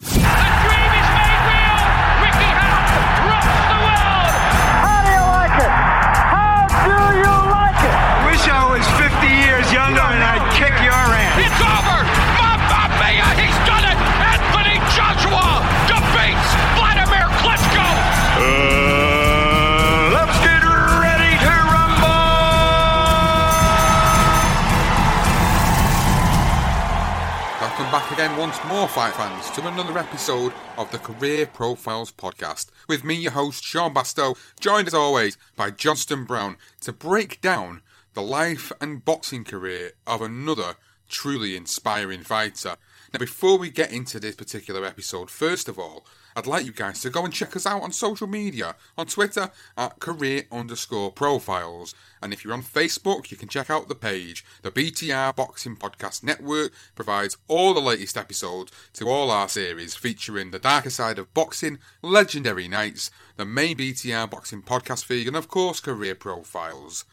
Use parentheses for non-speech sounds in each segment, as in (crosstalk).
The dream is made real! Ricky Hatton rocks the world! How do you like it? How do you like it? Wish I was 50 years younger and I'd kick your ass. It's over! Back again once more, fight fans, to another episode of the Career Profiles podcast. With me, your host, Sean Bastow, joined as always by Johnston Brown to break down the life and boxing career of another truly inspiring fighter. Now, before we get into this particular episode, first of all, I'd like you guys to go and check us out on social media, on Twitter at career underscore profiles. And if you're on Facebook, you can check out the page. The BTR Boxing Podcast Network provides all the latest episodes to all our series featuring the darker side of boxing, legendary nights, the main BTR Boxing Podcast feed, and of course, career profiles.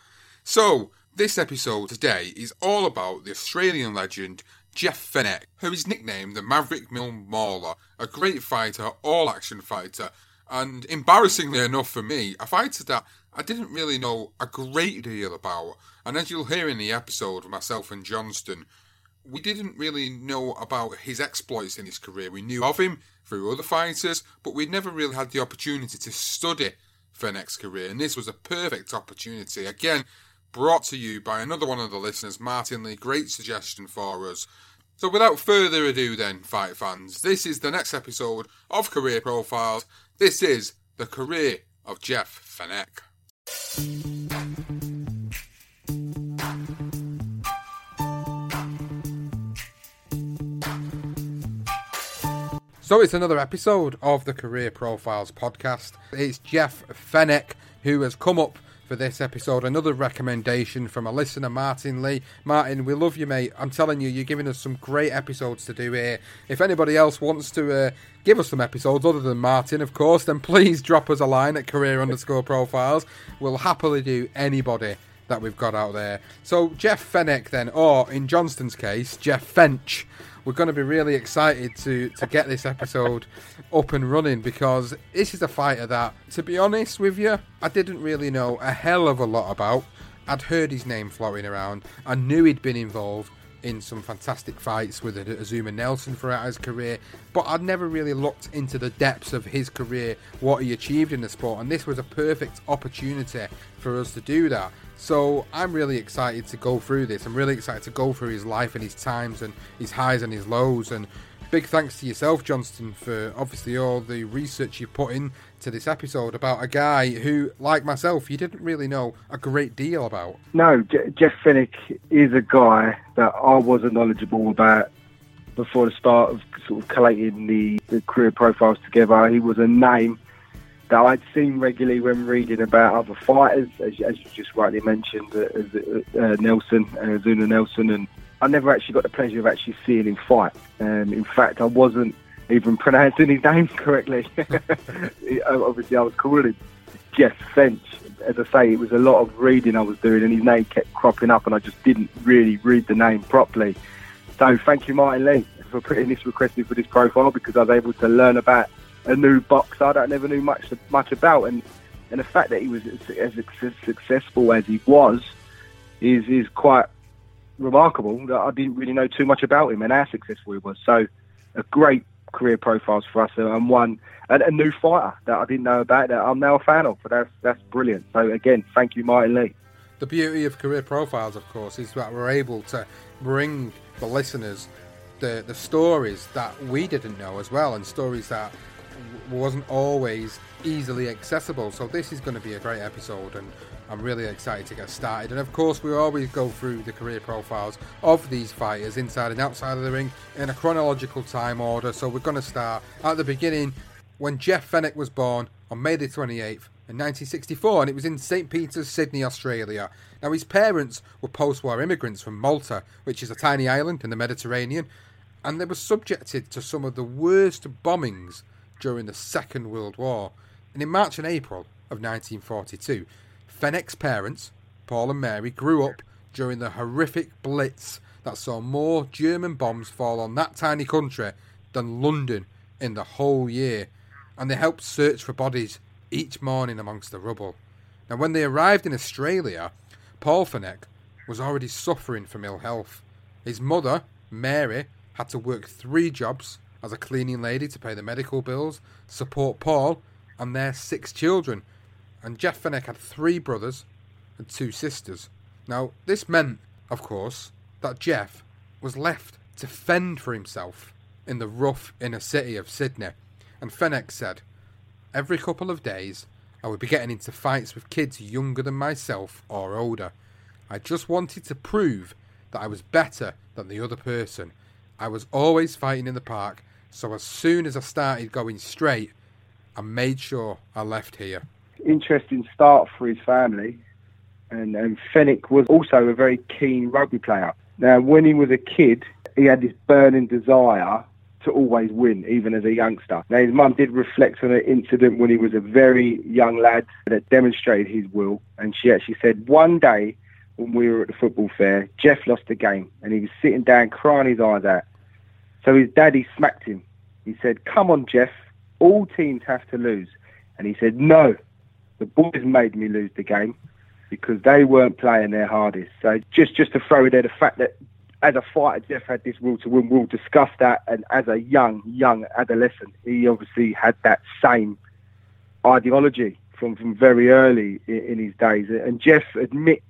So, this episode today is all about the Australian legend Jeff Fenech, who is nicknamed the Marrickville Mauler, a great fighter, all action fighter, and embarrassingly enough for me, a fighter that I didn't really know a great deal about. And as you'll hear in the episode, myself and Johnston, we didn't really know about his exploits in his career. We knew of him through other fighters, but we'd never really had the opportunity to study Fenech's career, and this was a perfect opportunity. Again, brought to you by another one of the listeners, Martin Lee. Great suggestion for us. So, without further ado, then, fight fans, this is the next episode of Career Profiles. This is the career of Jeff Fenech. So it's another episode of the Career Profiles podcast. It's Jeff Fenech who has come up for this episode. Another recommendation from a listener, Martin Lee. Martin, we love you, mate. I'm telling you, you're giving us some great episodes to do here. If anybody else wants to uh, give us some episodes other than Martin, of course, then please drop us a line at career underscore profiles. We'll happily do anybody that we've got out there. So Jeff Fenech then, or in Johnston's case, Jeff Fench. We're going to be really excited to, to get this episode up and running because this is a fighter that, to be honest with you, I didn't really know a hell of a lot about. I'd heard his name floating around. I knew he'd been involved in some fantastic fights with Azumah Nelson throughout his career, but I'd never really looked into the depths of his career, what he achieved in the sport, and this was a perfect opportunity for us to do that. So I'm really excited to go through this. I'm really excited to go through his life and his times and his highs and his lows. And big thanks to yourself, Johnston, for obviously all the research you put in to this episode about a guy who, like myself, you didn't really know a great deal about. No, J- Jeff Finnick is a guy that I wasn't knowledgeable about before the start of sort of collating the, the career profiles together. He was a name that I'd seen regularly when reading about other fighters, as, as you just rightly mentioned, uh, uh, Nelson, uh, Zuna Nelson, and I never actually got the pleasure of actually seeing him fight. Um, in fact, I wasn't even pronouncing his name correctly. (laughs) Uh, obviously, I was calling him Jeff Finch. As I say, it was a lot of reading I was doing, and his name kept cropping up, and I just didn't really read the name properly. So, thank you, Martin Lee, for putting this request in for this profile because I was able to learn about a new boxer I never knew much much about, and and the fact that he was as successful as he was is is quite remarkable. That I didn't really know too much about him and how successful he was. So, a great career profiles for us, and one a new fighter that I didn't know about that I'm now a fan of. But that's that's brilliant. So again, thank you, Martin Lee. The beauty of career profiles, of course, is that we're able to bring the listeners the the stories that we didn't know as well, and stories that wasn't always easily accessible. So this is going to be a great episode, and I'm really excited to get started. And of course, we always go through the career profiles of these fighters inside and outside of the ring in a chronological time order. So we're going to start at the beginning when Jeff Fenech was born on May the 28th. In 1964, and it was in St. Peter's, Sydney, Australia. Now, his parents were post war immigrants from Malta, which is a tiny island in the Mediterranean, and they were subjected to some of the worst bombings during the Second World War. And in March and April of 1942, Fenech's parents, Paul and Mary, grew up during the horrific Blitz that saw more German bombs fall on that tiny country than London in the whole year, and they helped search for bodies each morning amongst the rubble. Now, when they arrived in Australia, Paul Fenech was already suffering from ill health. His mother, Mary, had to work three jobs as a cleaning lady to pay the medical bills, support Paul and their six children, and Jeff Fenech had three brothers and two sisters. Now, this meant, of course, that Jeff was left to fend for himself in the rough inner city of Sydney. And Fenech said, Every couple of days, I would be getting into fights with kids younger than myself or older. I just wanted to prove that I was better than the other person. I was always fighting in the park, so as soon as I started going straight, I made sure I left here interesting start for his family. And, and Fenech was also a very keen rugby player. Now, when he was a kid, he had this burning desire to always win, even as a youngster. Now, his mum did reflect on an incident when he was a very young lad that demonstrated his will. And she actually said, one day when we were at the football fair, Jeff lost the game and he was sitting down crying his eyes out. So his daddy smacked him. He said, come on, Jeff, all teams have to lose. And he said, no, the boys made me lose the game because they weren't playing their hardest. So just just to throw in there the fact that as a fighter, Jeff had this will to win. We'll discuss that. And as a young, young adolescent, he obviously had that same ideology from, from very early in, in his days. And Jeff admits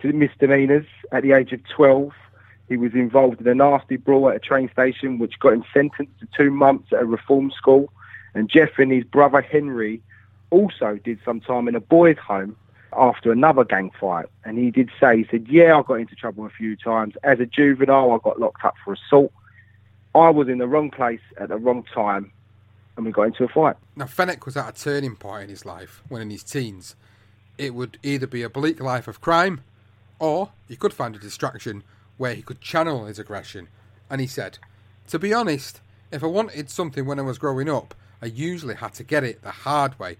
to misdemeanors at the age of 12. He was involved in a nasty brawl at a train station, which got him sentenced to two months at a reform school. And Jeff and his brother Henry also did some time in a boys' home after another gang fight. And he did say, he said, yeah, I got into trouble a few times. As a juvenile, I got locked up for assault. I was in the wrong place at the wrong time and we got into a fight. Now, Fenech was at a turning point in his life when in his teens. It would either be a bleak life of crime or he could find a distraction where he could channel his aggression. And he said, To be honest, if I wanted something when I was growing up, I usually had to get it the hard way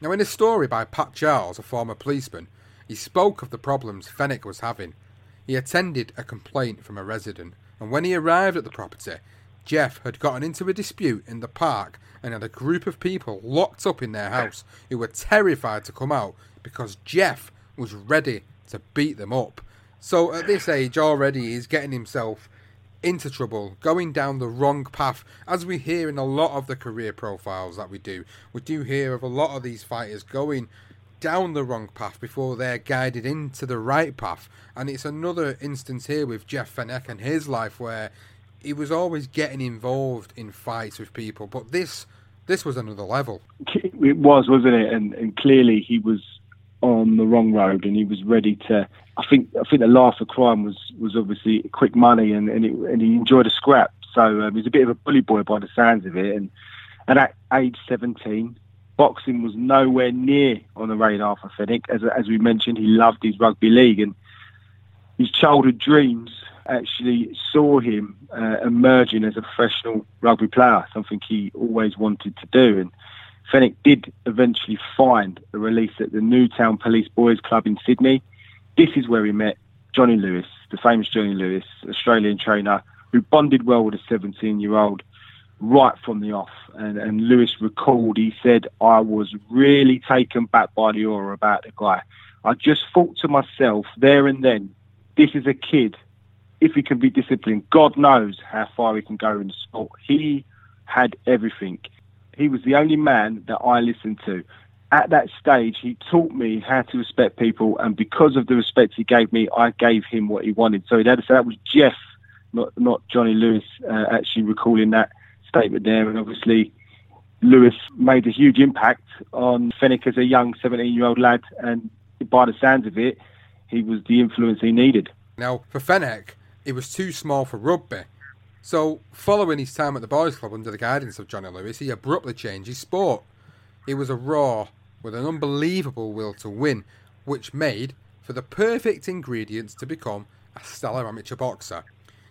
now, in a story by Pat Charles, a former policeman, he spoke of the problems Fenwick was having. He attended a complaint from a resident, and when he arrived at the property, Jeff had gotten into a dispute in the park and had a group of people locked up in their house who were terrified to come out because Jeff was ready to beat them up. So at this age already he's getting himself into trouble, going down the wrong path, as we hear in a lot of the career profiles that we do. We do hear of a lot of these fighters going down the wrong path before they're guided into the right path. And it's another instance here with Jeff Fenech and his life where he was always getting involved in fights with people, but this this was another level. It was, wasn't it? And, and clearly he was on the wrong road and he was ready to I think I think the last of crime was was obviously quick money, and and, it, and he enjoyed a scrap. So um, he's a bit of a bully boy by the sounds of it. And, and at age 17, boxing was nowhere near on the radar for Fenech. As as we mentioned, he loved his rugby league, and his childhood dreams actually saw him uh, emerging as a professional rugby player, something he always wanted to do. And Fenech did eventually find a release at the Newtown Police Boys Club in Sydney. This is where he met Johnny Lewis, the famous Johnny Lewis, Australian trainer, who bonded well with a 17 year old right from the off. And, and Lewis recalled, he said, I was really taken back by the aura about the guy. I just thought to myself there and then, this is a kid. If he can be disciplined, God knows how far he can go in sport. He had everything. He was the only man that I listened to. At that stage, he taught me how to respect people, and because of the respect he gave me, I gave him what he wanted. So that, so that was Jeff, not not Johnny Lewis, uh, actually recalling that statement there. And obviously, Lewis made a huge impact on Fenech as a young 17-year-old lad, and by the sounds of it, he was the influence he needed. Now, for Fenech, it was too small for rugby. So, following his time at the boys' club under the guidance of Johnny Lewis, he abruptly changed his sport. He was a raw with an unbelievable will to win, which made for the perfect ingredients to become a stellar amateur boxer.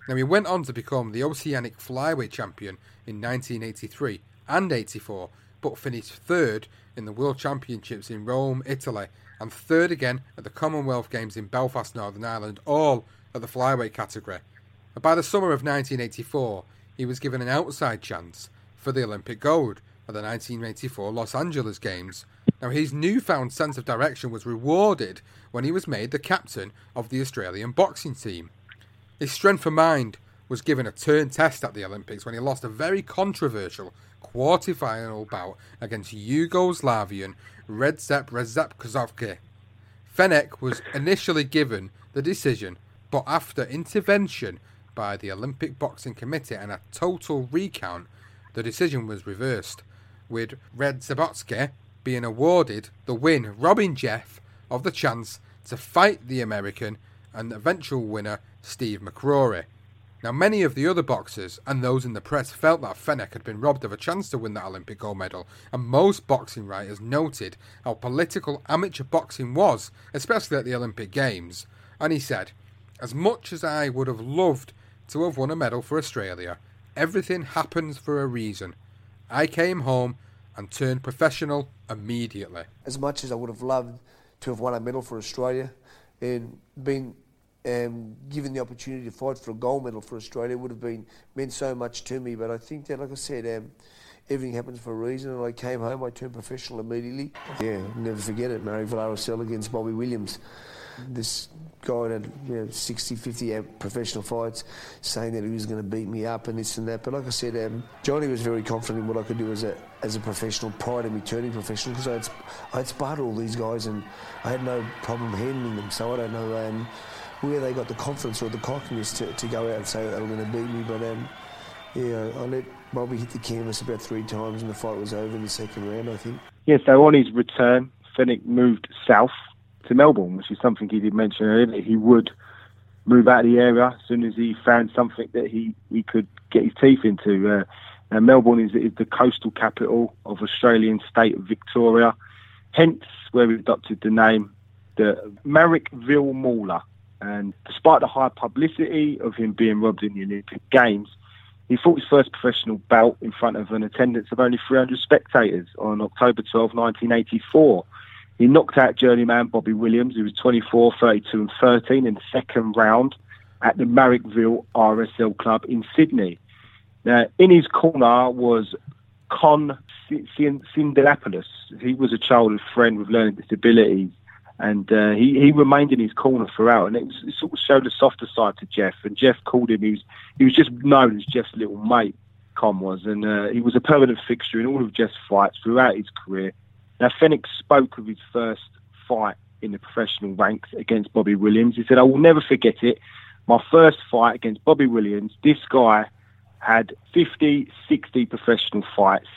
Now, he went on to become the Oceanic Flyweight Champion in 1983 and 84, but finished third in the World Championships in Rome, Italy, and third again at the Commonwealth Games in Belfast, Northern Ireland, all at the flyweight category. And by the summer of 1984, he was given an outside chance for the Olympic gold at the 1984 Los Angeles Games. Now, his newfound sense of direction was rewarded when he was made the captain of the Australian boxing team. His strength of mind was given a turn test at the Olympics when he lost a very controversial quarter-final bout against Yugoslavian Redzep Redzepovski. Fenech was initially given the decision, but after intervention by the Olympic Boxing Committee and a total recount, the decision was reversed, with Redzepovski being awarded the win, robbing Jeff of the chance to fight the American and eventual winner Steve McCrory. Now, many of the other boxers and those in the press felt that Fenech had been robbed of a chance to win that Olympic gold medal, and most boxing writers noted how political amateur boxing was, especially at the Olympic Games. And he said, As much as I would have loved to have won a medal for Australia, everything happens for a reason. I came home and turned professional immediately. As much as I would have loved to have won a medal for Australia and been um, given the opportunity to fight for a gold medal for Australia would have been meant so much to me. But I think that, like I said, um, everything happens for a reason. And I came home, I turned professional immediately. Yeah, never forget it. Mary Villaricel against Bobby Williams. This guy had you know, 60, 50 professional fights, saying that he was going to beat me up and this and that. But like I said, um, Johnny was very confident in what I could do as a as a professional, prior to me turning professional, because I had, I had sparred all these guys and I had no problem handling them. So I don't know. Um, where they got the confidence or the cockiness to, to go out and say they were going to beat me. But um, yeah, I let Bobby hit the canvas about three times and the fight was over in the second round, I think. Yeah, so on his return, Fenech moved south to Melbourne, which is something he did mention earlier, he would move out of the area as soon as he found something that he, he could get his teeth into. Uh, now Melbourne is, is the coastal capital of Australian state of Victoria, hence where we adopted the name the Marrickville Mauler. And despite the high publicity of him being robbed in the Olympic Games, he fought his first professional bout in front of an attendance of only 300 spectators on October 12, 1984. He knocked out journeyman Bobby Williams, who was 24, 32 and 13 in the second round at the Marrickville RSL Club in Sydney. Now, in his corner was Con Sindelopoulos. He was a childhood friend with learning disabilities and uh, he he remained in his corner throughout, and it, was, it sort of showed a softer side to Jeff. And Jeff called him. He was he was just known as Jeff's little mate. Con was, and uh, he was a permanent fixture in all of Jeff's fights throughout his career. Now Fenech spoke of his first fight in the professional ranks against Bobby Williams. He said, "I will never forget it. My first fight against Bobby Williams. This guy had 50, 60 professional fights,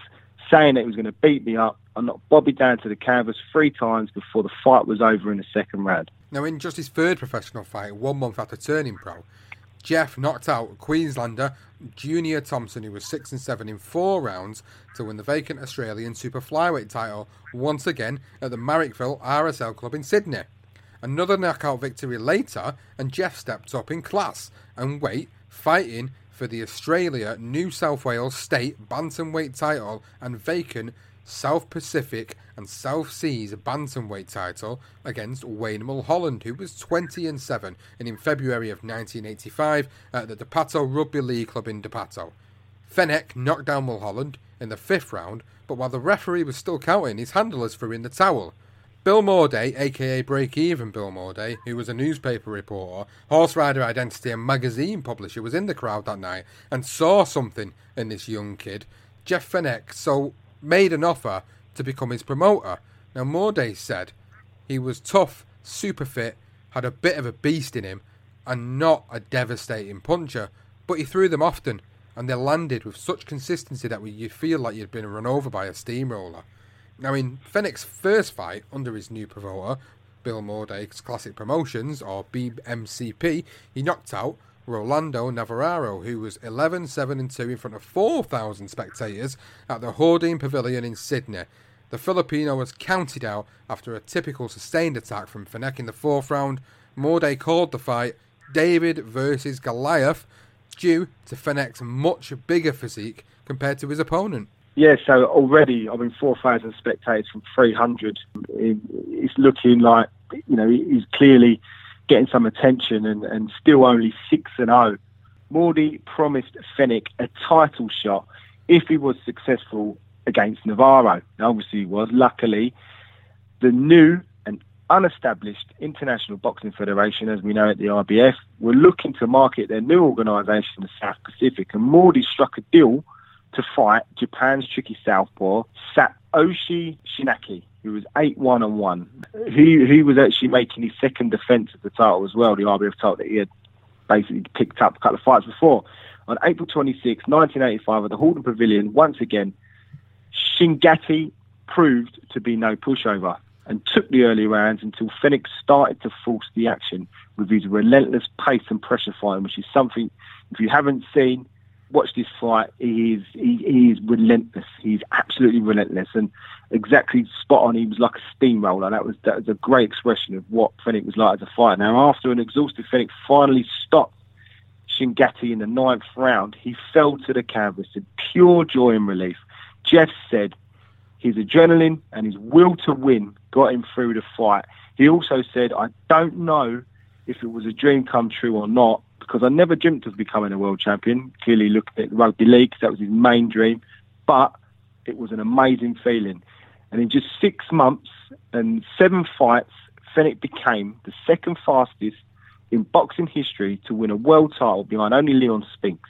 saying that he was going to beat me up." I knocked Bobby down to the canvas three times before the fight was over in the second round. Now, in just his third professional fight, one month after turning pro, Jeff knocked out Queenslander Junior Thompson, who was six and seven in four rounds, to win the vacant Australian super flyweight title once again at the Marrickville RSL Club in Sydney. Another knockout victory later, and Jeff stepped up in class and weight, fighting for the Australia New South Wales State Bantamweight title and vacant South Pacific and South Seas Bantamweight title against Wayne Mulholland, who was 20 and 7 and in February of 1985 at the Dapto Rugby League Club in Dapto. Fenech knocked down Mulholland in the fifth round, but while the referee was still counting, his handlers threw in the towel. Bill Mordey, aka Break Even Bill Mordey, who was a newspaper reporter, horse rider identity, and magazine publisher, was in the crowd that night and saw something in this young kid, Jeff Fenech. so made an offer to become his promoter. Now, Mordey said he was tough, super fit, had a bit of a beast in him, and not a devastating puncher, but he threw them often, and they landed with such consistency that you feel like you'd been run over by a steamroller. Now, in Fenech's first fight under his new promoter, Bill Mordey's Classic Promotions, or BMCP, he knocked out Rolando Navarro, who was 11 7 and 2 in front of 4,000 spectators at the Hordern Pavilion in Sydney. The Filipino was counted out after a typical sustained attack from Fenech in the fourth round. Mordey called the fight David versus Goliath due to Fenech's much bigger physique compared to his opponent. Yeah, so already, I mean, 4,000 spectators from 300. It's looking like, you know, he's clearly getting some attention and, and still only 6 and 0. Mordey promised Fenech a title shot if he was successful against Navarro. Obviously, he was. Luckily, the new and unestablished International Boxing Federation, as we know at the IBF, were looking to market their new organisation in the South Pacific, and Mordey struck a deal to fight Japan's tricky southpaw Satoshi Shingaki, who was eight one and one. He he was actually making his second defence of the title as well, the IBF title that he had basically picked up a couple of fights before. On April 26, 1985, at the Hordern Pavilion, once again, Shingaki proved to be no pushover and took the early rounds until Fenech started to force the action with his relentless pace and pressure fighting, which is something, if you haven't seen, watch this fight. He is he, he is relentless. He's absolutely relentless and exactly spot on. He was like a steamroller. That was that was a great expression of what Fenech was like as a fighter. Now, after an exhausted Fenech finally stopped Shingaki in the ninth round, he fell to the canvas in pure joy and relief. Jeff said his adrenaline and his will to win got him through the fight. He also said, I don't know if it was a dream come true or not, because I never dreamt of becoming a world champion. Clearly, looking at rugby league, that was his main dream. But it was an amazing feeling. And in just six months and seven fights, Fenech became the second fastest in boxing history to win a world title behind only Leon Spinks.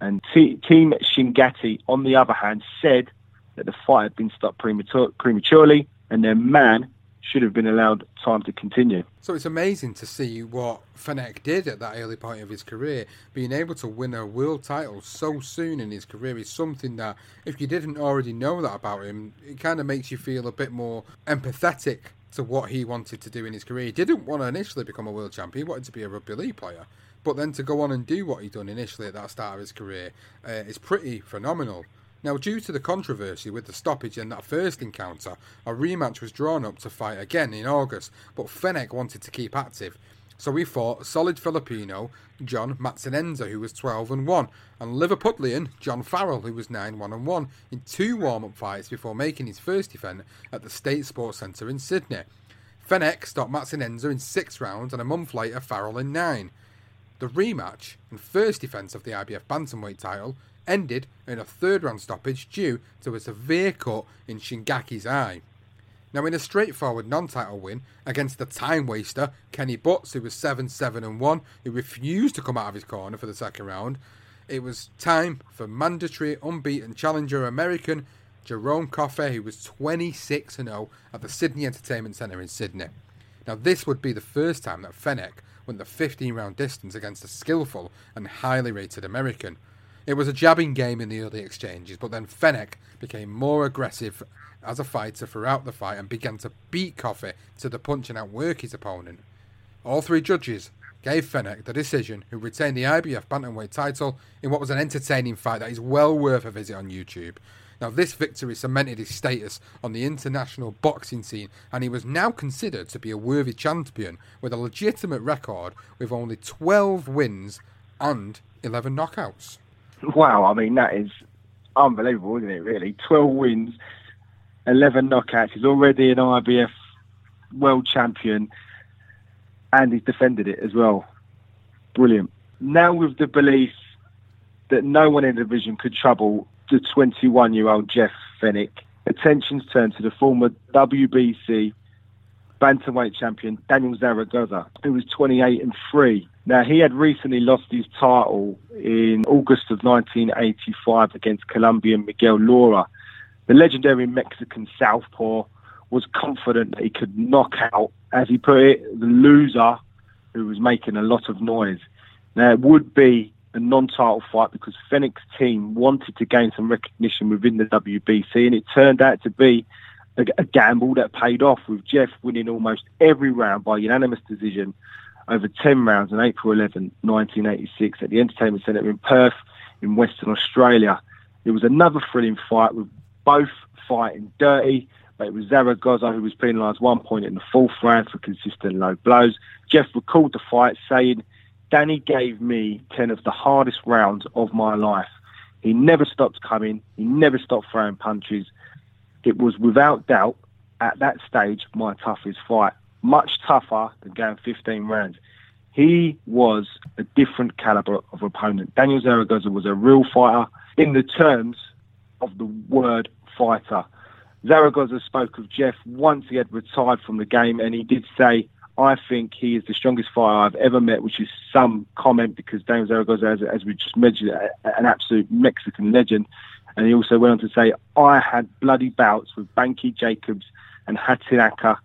And T- Team Shingaki, on the other hand, said that the fight had been stopped premature- prematurely and their man should have been allowed time to continue. So it's amazing to see what Fenech did at that early point of his career. Being able to win a world title so soon in his career is something that, if you didn't already know that about him, it kind of makes you feel a bit more empathetic to what he wanted to do in his career. He didn't want to initially become a world champion, he wanted to be a rugby league player. But then to go on and do what he'd done initially at that start of his career uh, is pretty phenomenal. Now, due to the controversy with the stoppage in that first encounter, a rematch was drawn up to fight again in August, but Fenech wanted to keep active. So he fought solid Filipino John Matsinenza, who was 12 and 1, and Liverpudlian John Farrell, who was 9 1 and 1, in two warm up fights before making his first defence at the State Sports Centre in Sydney. Fenech stopped Matsinenza in six rounds, and a month later, Farrell in nine. The rematch and first defence of the IBF Bantamweight title ended in a third round stoppage due to a severe cut in Shingaki's eye. Now, in a straightforward non title win against the time waster Kenny Butts, who was 7 7 and 1, who refused to come out of his corner for the second round, it was time for mandatory unbeaten challenger American Jerome Coffee, who was 26 0 at the Sydney Entertainment Centre in Sydney. Now, this would be the first time that Fenech went the 15 round distance against a skillful and highly rated American. It was a jabbing game in the early exchanges, but then Fenech became more aggressive as a fighter throughout the fight and began to beat Coffee to the punch and outwork his opponent. All three judges gave Fenech the decision, who retained the IBF bantamweight title in what was an entertaining fight that is well worth a visit on YouTube. Now, this victory cemented his status on the international boxing scene, and he was now considered to be a worthy champion with a legitimate record with only 12 wins and 11 knockouts. (laughs) Wow, I mean, that is unbelievable, isn't it, really? 12 wins, 11 knockouts. He's already an IBF world champion, and he's defended it as well. Brilliant. Now, with the belief that no one in the division could trouble the 21 year old Jeff Fenech, attention's turned to the former WBC bantamweight champion Daniel Zaragoza, who was 28 and 3. Now, he had recently lost his title in August of 1985 against Colombian Miguel Lora. The legendary Mexican southpaw was confident that he could knock out, as he put it, the loser who was making a lot of noise. Now, it would be a non-title fight because Fenech's team wanted to gain some recognition within the WBC, and it turned out to be a gamble that paid off with Jeff winning almost every round by unanimous decision over 10 rounds on April 11, 1986 at the Entertainment Centre in Perth in Western Australia. It was another thrilling fight with both fighting dirty, but it was Zaragoza who was penalised one point in the fourth round for consistent low blows. Jeff recalled the fight saying, Danny gave me 10 of the hardest rounds of my life. He never stopped coming. He never stopped throwing punches. It was without doubt at that stage my toughest fight much tougher than going 15 rounds. He was a different caliber of opponent. Daniel Zaragoza was a real fighter in the terms of the word fighter. Zaragoza spoke of Jeff once he had retired from the game, and he did say, I think he is the strongest fighter I've ever met, which is some comment because Daniel Zaragoza, as, as we just mentioned, an absolute Mexican legend. And he also went on to say, I had bloody bouts with Banky Jacobs and Hatanaka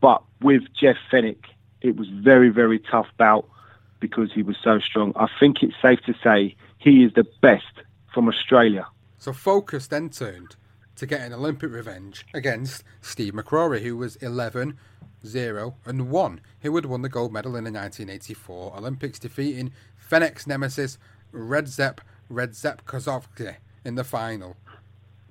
but with Jeff Fenech, it was very, very tough bout because he was so strong. I think it's safe to say he is the best from Australia. So focus then turned to get an Olympic revenge against Steve McCrory, who was 11, 0, and 1, who had won the gold medal in the 1984 Olympics, defeating Fenech's nemesis Redzep Redzep Kozovsky in the final.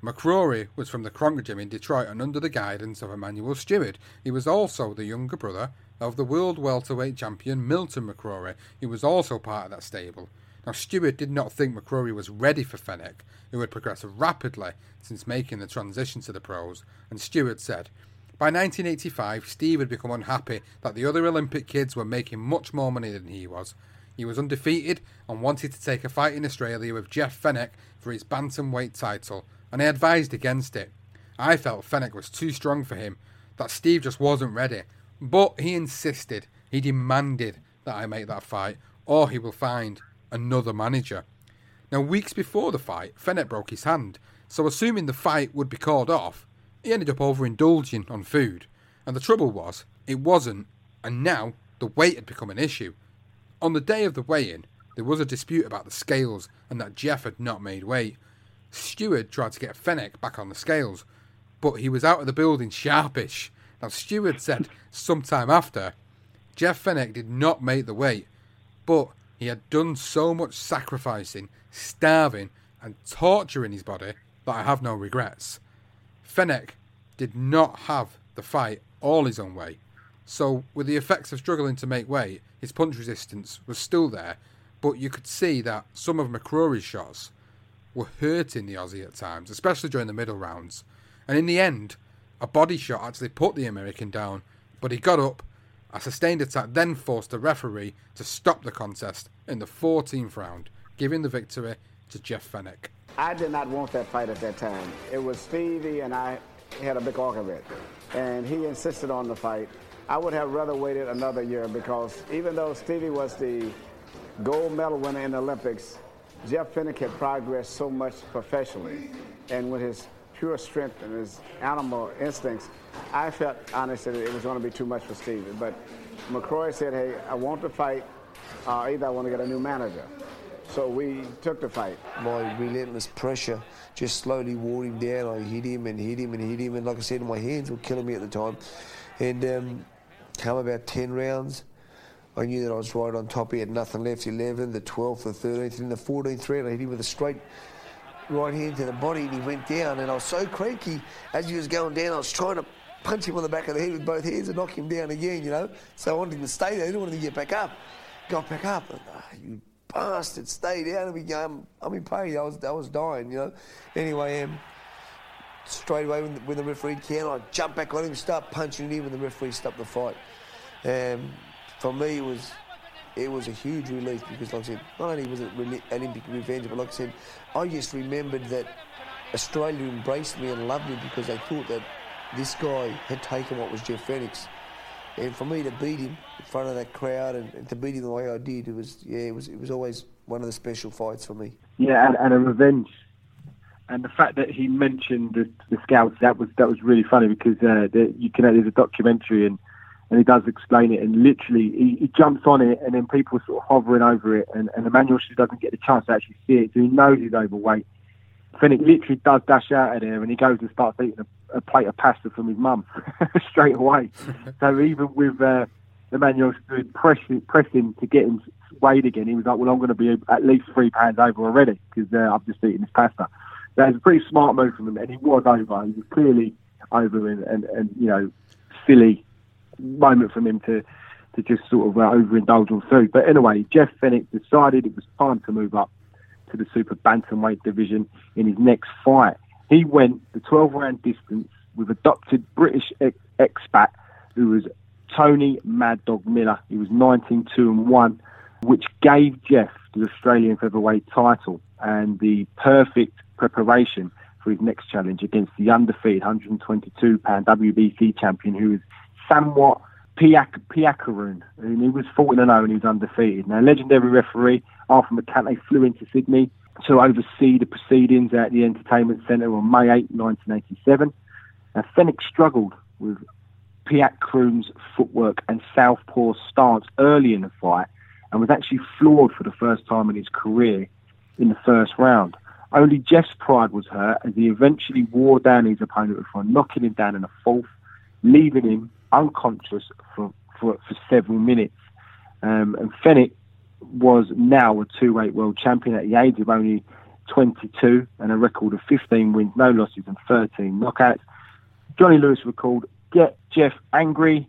McCrory was from the Kronk Gym in Detroit and under the guidance of Emanuel Steward. He was also the younger brother of the world welterweight champion Milton McCrory, who was also part of that stable. Now, Steward did not think McCrory was ready for Fenech, who had progressed rapidly since making the transition to the pros, and Steward said, by 1985, Steve had become unhappy that the other Olympic kids were making much more money than he was. He was undefeated and wanted to take a fight in Australia with Jeff Fenech for his bantamweight title, and I advised against it. I felt Fenech was too strong for him, that Steve just wasn't ready. But he insisted, he demanded that I make that fight, or he will find another manager. Now, weeks before the fight, Fenech broke his hand, so assuming the fight would be called off, he ended up overindulging on food. And the trouble was, it wasn't, and now the weight had become an issue. On the day of the weigh in, there was a dispute about the scales and that Jeff had not made weight, Steward tried to get Fenech back on the scales, but he was out of the building sharpish. Now, Steward said sometime after, Jeff Fenech did not make the weight, but he had done so much sacrificing, starving, and torturing his body that I have no regrets. Fenech did not have the fight all his own way, so with the effects of struggling to make weight, his punch resistance was still there, but you could see that some of McCrory's shots were hurting the Aussie at times, especially during the middle rounds. And in the end, a body shot actually put the American down, but he got up. A sustained attack then forced the referee to stop the contest in the 14th round, giving the victory to Jeff Fenech. I did not want that fight at that time. It was Stevie and I had a big argument, and he insisted on the fight. I would have rather waited another year because even though Stevie was the gold medal winner in the Olympics, Jeff Fenech had progressed so much professionally, and with his pure strength and his animal instincts, I felt honestly that it was going to be too much for Stevie. But McCrory said, hey, I want to fight, uh, either I want to get a new manager. So we took the fight. My relentless pressure just slowly wore him down. I hit him and hit him and hit him. And like I said, my hands were killing me at the time. And um, come about 10 rounds, I knew that I was right on top. He had nothing left. 11, the 12th, the 13th, and the 14th round. I hit him with a straight right hand to the body and he went down. And I was so cranky as he was going down, I was trying to punch him on the back of the head with both hands and knock him down again, you know. So I wanted him to stay there. I didn't want him to get back up. Got back up. And, oh, you bastard, stay down. And we, um, I'm in pain. I was, I was dying, you know. Anyway, um, straight away when the, when the referee can, I jump back on him, start punching him, and the referee stopped the fight. Um, for me, it was it was a huge relief because, like I said, not only was it really Olympic revenge, but like I said, I just remembered that Australia embraced me and loved me because they thought that this guy had taken what was Jeff Fenech. And for me to beat him in front of that crowd and, and, to beat him the way I did, it was yeah, it was it was always one of the special fights for me. Yeah, and, and a revenge. And the fact that he mentioned the, the scouts that was that was really funny because uh, the, you can there's a documentary and and he does explain it. And literally, he, he, jumps on it, and then people are sort of hovering over it, and, and Emanuel just doesn't get the chance to actually see it. So he knows he's overweight. Fenech literally does dash out of there, and he goes and starts eating a, a plate of pasta from his mum (laughs) straight away. (laughs) so even with uh, Emanuel pressing, pressing to get him weighed again, he was like, "Well, I'm going to be at least three pounds over already because uh, I've just eaten this pasta." That was a pretty smart move from him, and he was over. He was clearly over, and, and, and you know, silly moment for him to to just sort of uh, overindulge on food. But anyway, Jeff Fenech decided it was time to move up to the super bantamweight division in his next fight. He went the 12 round distance with adopted British ex- expat who was Tony Mad Dog Miller. He was 19 2 and 1, which gave Jeff the Australian featherweight title and the perfect preparation for his next challenge against the undefeated 122 pound WBC champion who was Samart Piak- Payakaroon, and he was 14 and 0 and he was undefeated. Now, legendary referee Arthur Mercante flew into Sydney to oversee the proceedings at the Entertainment Centre on May 8, 1987. Now, Fenech struggled with Payakaroon's footwork and southpaw stance early in the fight and was actually floored for the first time in his career in the first round. Only Jeff's pride was hurt as he eventually wore down his opponent before knocking him down in the fourth, leaving him unconscious for, for, for several minutes. Um, and Fenech was now a two-weight world champion at the age of only 22 and a record of 15 wins, no losses and 13 knockouts. Johnny Lewis recalled, get Jeff angry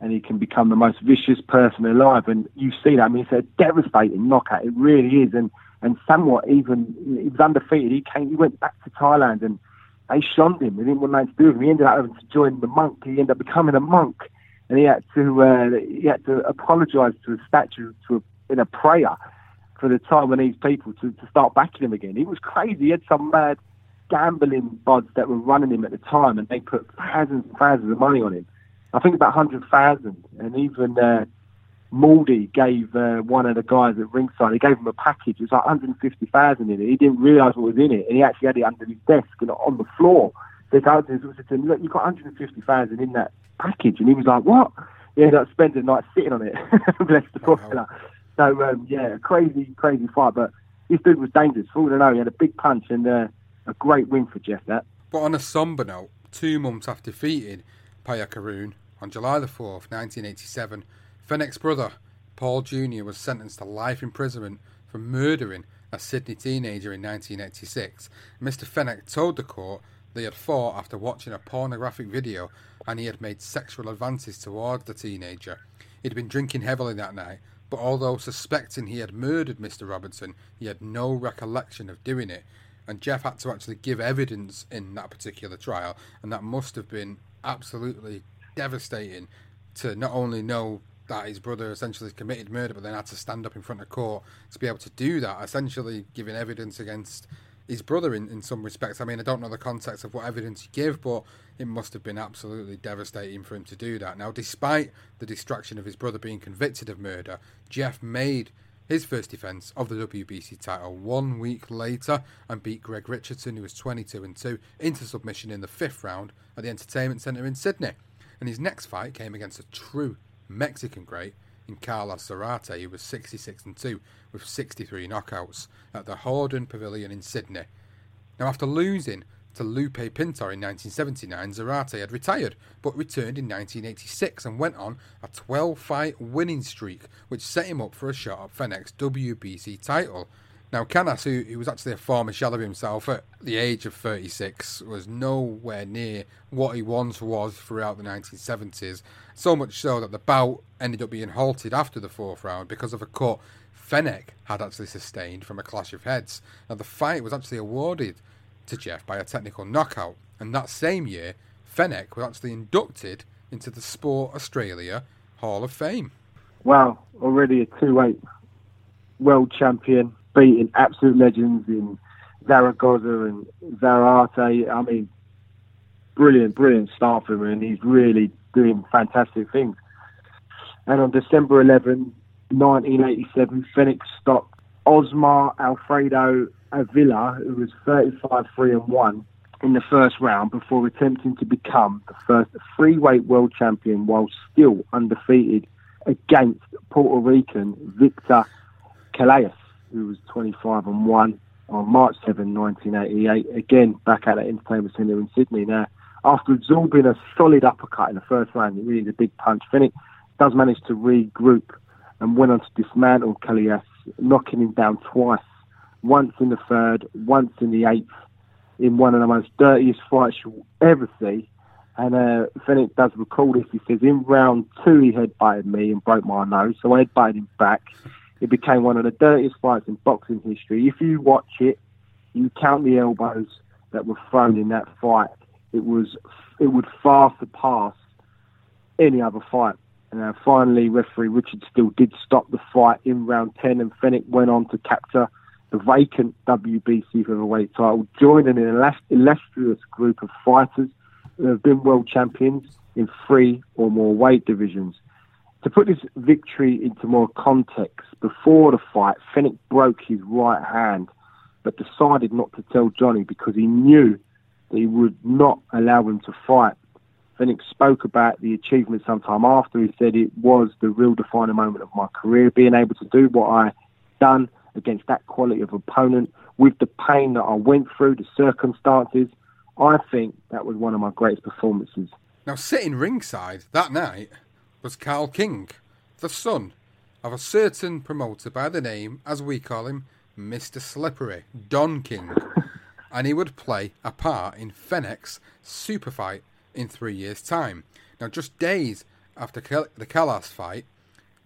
and he can become the most vicious person alive. And you see that. I mean, it's a devastating knockout. It really is. And, and somewhat even, he was undefeated. He came, he went back to Thailand and they shunned him. They didn't want nothing to do with him. He ended up having to join the monk. He ended up becoming a monk, and he had to uh, he had to apologise to a statue to a, in a prayer for the Taiwanese people to, to start backing him again. He was crazy. He had some mad gambling buds that were running him at the time, and they put thousands and thousands of money on him. I think about hundred thousand, and even. Uh, Maldy gave uh, one of the guys at ringside, he gave him a package. It was like 150,000 in it. He didn't realise what was in it, and he actually had it under his desk and on the floor. So I said to him, look, you've got 150,000 in that package. And he was like, what? He ended up spending the night sitting on it. (laughs) Bless the poor fella. So, um, yeah, crazy, crazy fight. But this dude was dangerous. For all I know, he had a big punch and uh, a great win for Jeff, that. But on a somber note, two months after defeating Payakaroon on July the 4th, 1987, Fenech's brother, Paul Jr., was sentenced to life imprisonment for murdering a Sydney teenager in 1986. Mr. Fenech told the court they had fought after watching a pornographic video and he had made sexual advances towards the teenager. He'd been drinking heavily that night, but although suspecting he had murdered Mr. Robinson, he had no recollection of doing it. And Jeff had to actually give evidence in that particular trial, and that must have been absolutely devastating to not only know that his brother essentially committed murder, but then had to stand up in front of court to be able to do that, essentially giving evidence against his brother in, in some respects. I mean, I don't know the context of what evidence he gave, but it must have been absolutely devastating for him to do that. Now, despite the distraction of his brother being convicted of murder, Jeff made his first defence of the WBC title one week later and beat Greg Richardson, who was 22 and 2, into submission in the fifth round at the Entertainment Centre in Sydney. And his next fight came against a true Mexican great in Carlos Zarate, who was 66 and 2 with 63 knockouts at the Hordern Pavilion in Sydney. Now, after losing to Lupe Pintor in 1979, Zarate had retired but returned in 1986 and went on a 12 fight winning streak, which set him up for a shot at Fenech's WBC title. Now, Canas, who, who was actually a former shell of himself at the age of 36, was nowhere near what he once was throughout the 1970s. So much so that the bout ended up being halted after the fourth round because of a cut Fenech had actually sustained from a clash of heads. Now, the fight was actually awarded to Jeff by a technical knockout, and that same year, Fenech was actually inducted into the Sport Australia Hall of Fame. Wow, already a two-weight world champion, beating absolute legends in Zaragoza and Zarate. I mean, brilliant, brilliant start for him, and he's really doing fantastic things. And on December 11, 1987, Fenech stopped Osmar Alfredo Avila, who was 35 3 and 1 in the first round before attempting to become the first free-weight world champion while still undefeated against Puerto Rican Victor Calles, who was 25 and 1 on March 7, 1988, again back at the Entertainment Centre in Sydney. Now, after absorbing a solid uppercut in the first round, it really is a big punch. Fenech does manage to regroup and went on to dismantle Calles, knocking him down twice, once in the third, once in the eighth, in one of the most dirtiest fights you'll ever see. And uh, Fenech does recall this. He says, in round two, he headbutted me and broke my nose, so I headbutted him back. It became one of the dirtiest fights in boxing history. If you watch it, you count the elbows that were thrown in that fight. It was, it would far surpass any other fight. And uh, finally, referee Richard Steele did stop the fight in round 10, and Fenech went on to capture the vacant WBC featherweight title, joining an illustrious group of fighters who have been world champions in three or more weight divisions. To put this victory into more context, before the fight, Fenech broke his right hand, but decided not to tell Johnny because he knew that he would not allow him to fight. Fenech spoke about the achievement sometime after. He said it was the real defining moment of my career, being able to do what I done against that quality of opponent with the pain that I went through, the circumstances. I think that was one of my greatest performances. Now, sitting ringside that night was Carl King, the son of a certain promoter by the name, as we call him, Mr. Slippery, Don King. (laughs) and he would play a part in Fenech's super fight in three years' time. Now, just days after the Calles fight,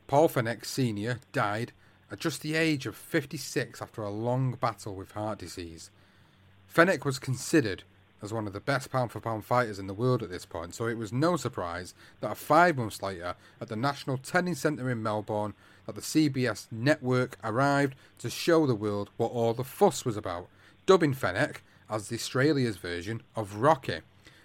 Paul Fenech Sr. died at just the age of 56 after a long battle with heart disease. Fenech was considered as one of the best pound for pound fighters in the world at this point, so it was no surprise that five months later, at the National Tennis Centre in Melbourne, that the CBS network arrived to show the world what all the fuss was about, dubbing Fenech as the Australia's version of Rocky.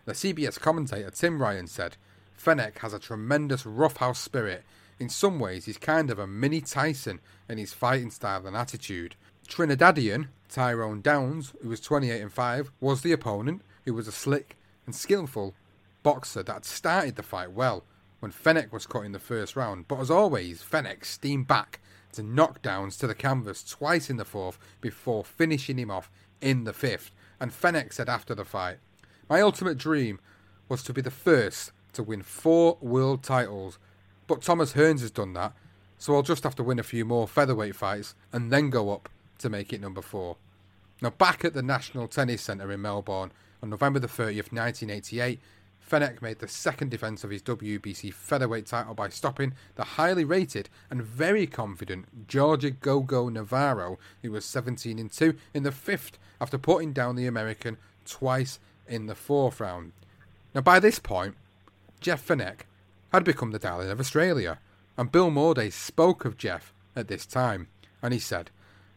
The CBS commentator Tim Ryan said, Fenech has a tremendous roughhouse spirit. In some ways, he's kind of a mini Tyson in his fighting style and attitude. Trinidadian Tyrone Downes, who was 28 and 5, was the opponent, who was a slick and skillful boxer that started the fight well when Fenech was caught in the first round. But as always, Fenech steamed back to knockdowns to the canvas twice in the fourth before finishing him off in the fifth. And Fenech said after the fight, my ultimate dream was to be the first to win four world titles, but Thomas Hearns has done that, so I'll just have to win a few more featherweight fights and then go up to make it number four. Now, back at the National Tennis Centre in Melbourne on November the 30th, 1988, Fenech made the second defence of his WBC featherweight title by stopping the highly rated and very confident Georgia Gogo Navarro, who was 17 and 2, in the fifth after putting down the American twice in the fourth round. Now, by this point, Jeff Fenech had become the darling of Australia, and Bill Mordey spoke of Jeff at this time, and he said,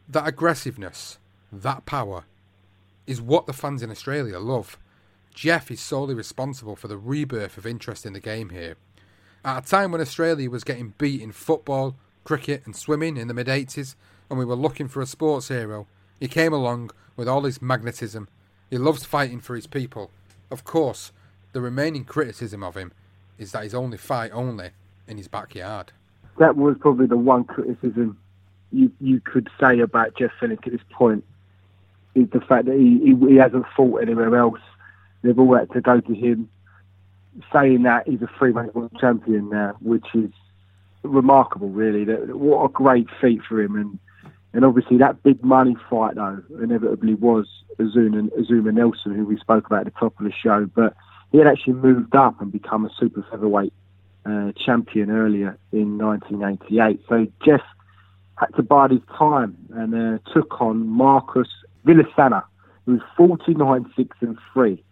That aggressiveness, that power, is what the fans in Australia love. Jeff is solely responsible for the rebirth of interest in the game here. At a time when Australia was getting beat in football, cricket, and swimming in the mid 80s, and we were looking for a sports hero, he came along with all his magnetism he loves fighting for his people. Of course, the remaining criticism of him is that he's only fight only in his backyard. That was probably the one criticism you you could say about Jeff Fenech at this point is the fact that he, he, he hasn't fought anywhere else. They've all had to go to him, saying that he's a three-weight world champion now, which is remarkable, really. That, what a great feat for him, and And obviously, that big money fight, though, inevitably was Azumah, Azumah Nelson, who we spoke about at the top of the show. But he had actually moved up and become a super featherweight uh, champion earlier in 1988. So Jeff had to bide his time and uh, took on Marcos Villasana, who was 49 6 and 3,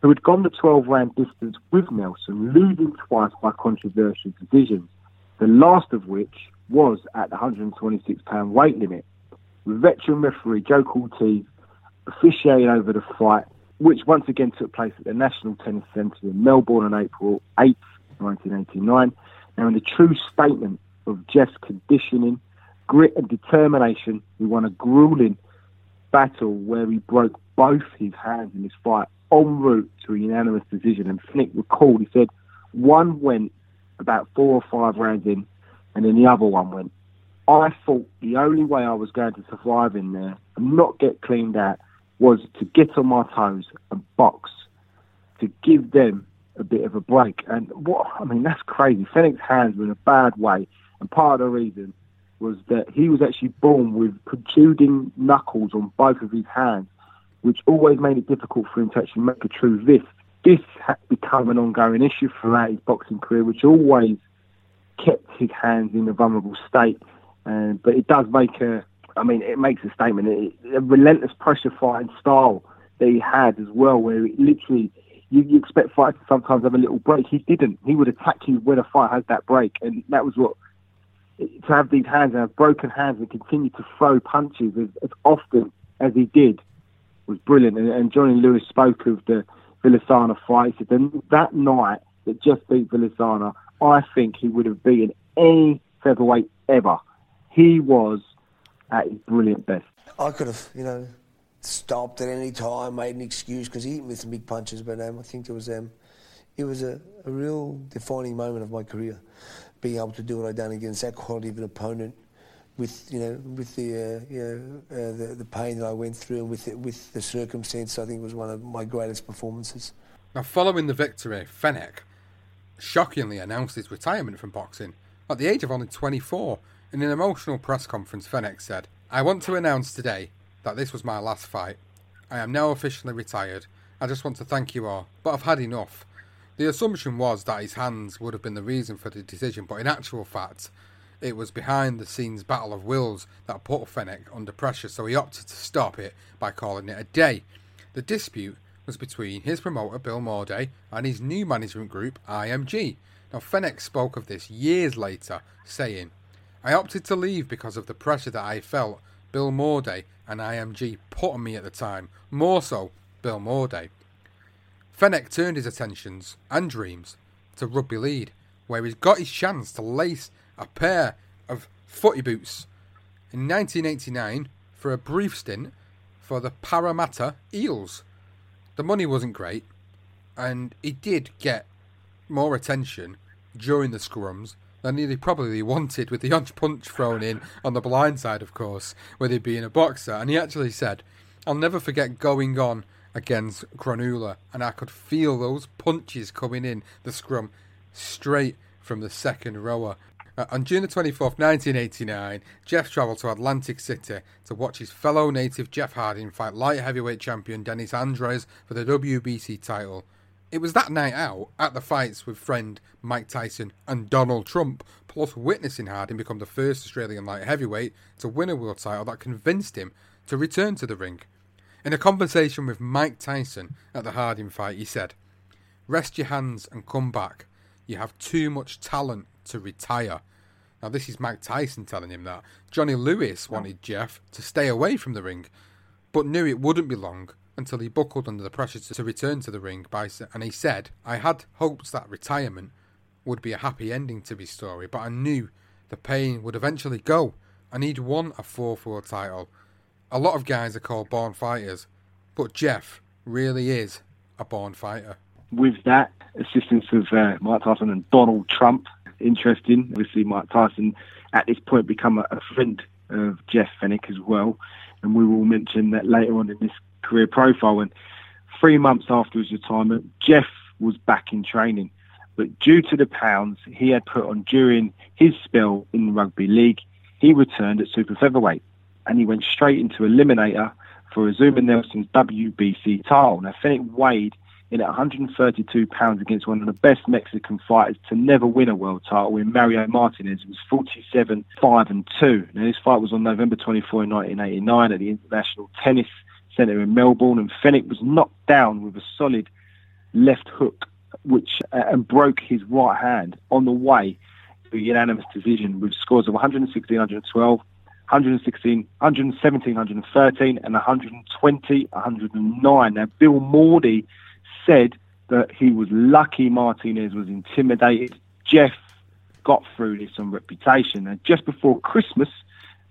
who had gone the 12 round distance with Nelson, losing twice by controversial decisions, the last of which was at the 126 pound weight limit. Veteran referee Joe Cortez officiating over the fight, which once again took place at the National Tennis Centre in Melbourne on April 8, 1989. Now, in the true statement of Jeff's conditioning, grit and determination, he won a grueling battle where he broke both his hands in this fight en route to a unanimous decision. And Fenech recalled, he said, one went about four or five rounds in, and then the other one went. I thought the only way I was going to survive in there and not get cleaned out was to get on my toes and box, to give them a bit of a break. And what I mean, that's crazy. Fenech's hands were in a bad way, and part of the reason was that he was actually born with protruding knuckles on both of his hands, which always made it difficult for him to actually make a true fist. This had become an ongoing issue throughout his boxing career, which always kept his hands in a vulnerable state. But it does make a I mean, it makes a statement. It, a relentless pressure fighting style that he had as well, where it literally you, you expect fighters to sometimes have a little break. He didn't. He would attack you when a fight has that break, and that was what to have these hands and have broken hands and continue to throw punches as, as often as he did was brilliant. And, and Johnny Lewis spoke of the Villasana fight. He said that night that just beat Villasana, I think he would have beaten any featherweight ever. He was at his brilliant best. I could have, you know, stopped at any time, made an excuse because he hit me some big punches, but um, I think it was um, it was a, a real defining moment of my career, being able to do what I'd done against that quality of an opponent, with you know with the uh, you know uh, the, the pain that I went through and with it, with the circumstance, I think it was one of my greatest performances. Now, following the victory, Fenech shockingly announced his retirement from boxing at the age of only 24 in an emotional press conference, Fenech said, I want to announce today that this was my last fight. I am now officially retired. I just want to thank you all, but I've had enough. The assumption was that his hands would have been the reason for the decision, but in actual fact, it was behind the scenes battle of wills that put Fenech under pressure, so he opted to stop it by calling it a day. The dispute was between his promoter Bill Mordey and his new management group IMG. Now Fenech spoke of this years later, saying, I opted to leave because of the pressure that I felt Bill Mordey and IMG put on me at the time, more so Bill Mordey. Fenech turned his attentions and dreams to rugby league, where he's got his chance to lace a pair of footy boots in 1989 for a brief stint for the Parramatta Eels. The money wasn't great, and he did get more attention during the scrums than he probably wanted with the hunch punch thrown in on the blind side, of course, with him being a boxer. And he actually said, I'll never forget going on against Cronulla, and I could feel those punches coming in the scrum straight from the second rower. Uh, on June the 24th, 1989, Jeff travelled to Atlantic City to watch his fellow native Jeff Harding fight light heavyweight champion Dennis Andries for the WBC title. It was that night out at the fights with friend Mike Tyson and Donald Trump, plus witnessing Harding become the first Australian light heavyweight to win a world title that convinced him to return to the ring. In a conversation with Mike Tyson at the Harding fight, he said, Rest your hands and come back. You have too much talent to retire. Now, this is Mike Tyson telling him that. Johnny Lewis wanted Jeff to stay away from the ring, but knew it wouldn't be long until he buckled under the pressure to return to the ring by, and he said, I had hoped that retirement would be a happy ending to his story, but I knew the pain would eventually go, and he'd won a 4 world title. A lot of guys are called born fighters, but Jeff really is a born fighter. With that assistance of uh, Mike Tyson and Donald Trump, interesting. Obviously, Mike Tyson at this point become a, a friend of Jeff Fenech as well, and we will mention that later on in this career profile. And three months after his retirement, Jeff was back in training. But due to the pounds he had put on during his spell in the rugby league, he returned at super featherweight. And he went straight into Eliminator for Azumah Nelson's WBC title. Now, Fenech weighed in at 132 pounds against one of the best Mexican fighters to never win a world title in Mario Martinez. It was 47, 5 and 2. Now, this fight was on November 24, 1989 at the International Tennis Centre in Melbourne, and Fenech was knocked down with a solid left hook, which uh, and broke his right hand on the way to a unanimous decision with scores of 116, 112, 116, 117, 113, and 120, 109. Now, Bill Mordey said that he was lucky Martinez was intimidated. Jeff got through this on reputation. And just before Christmas,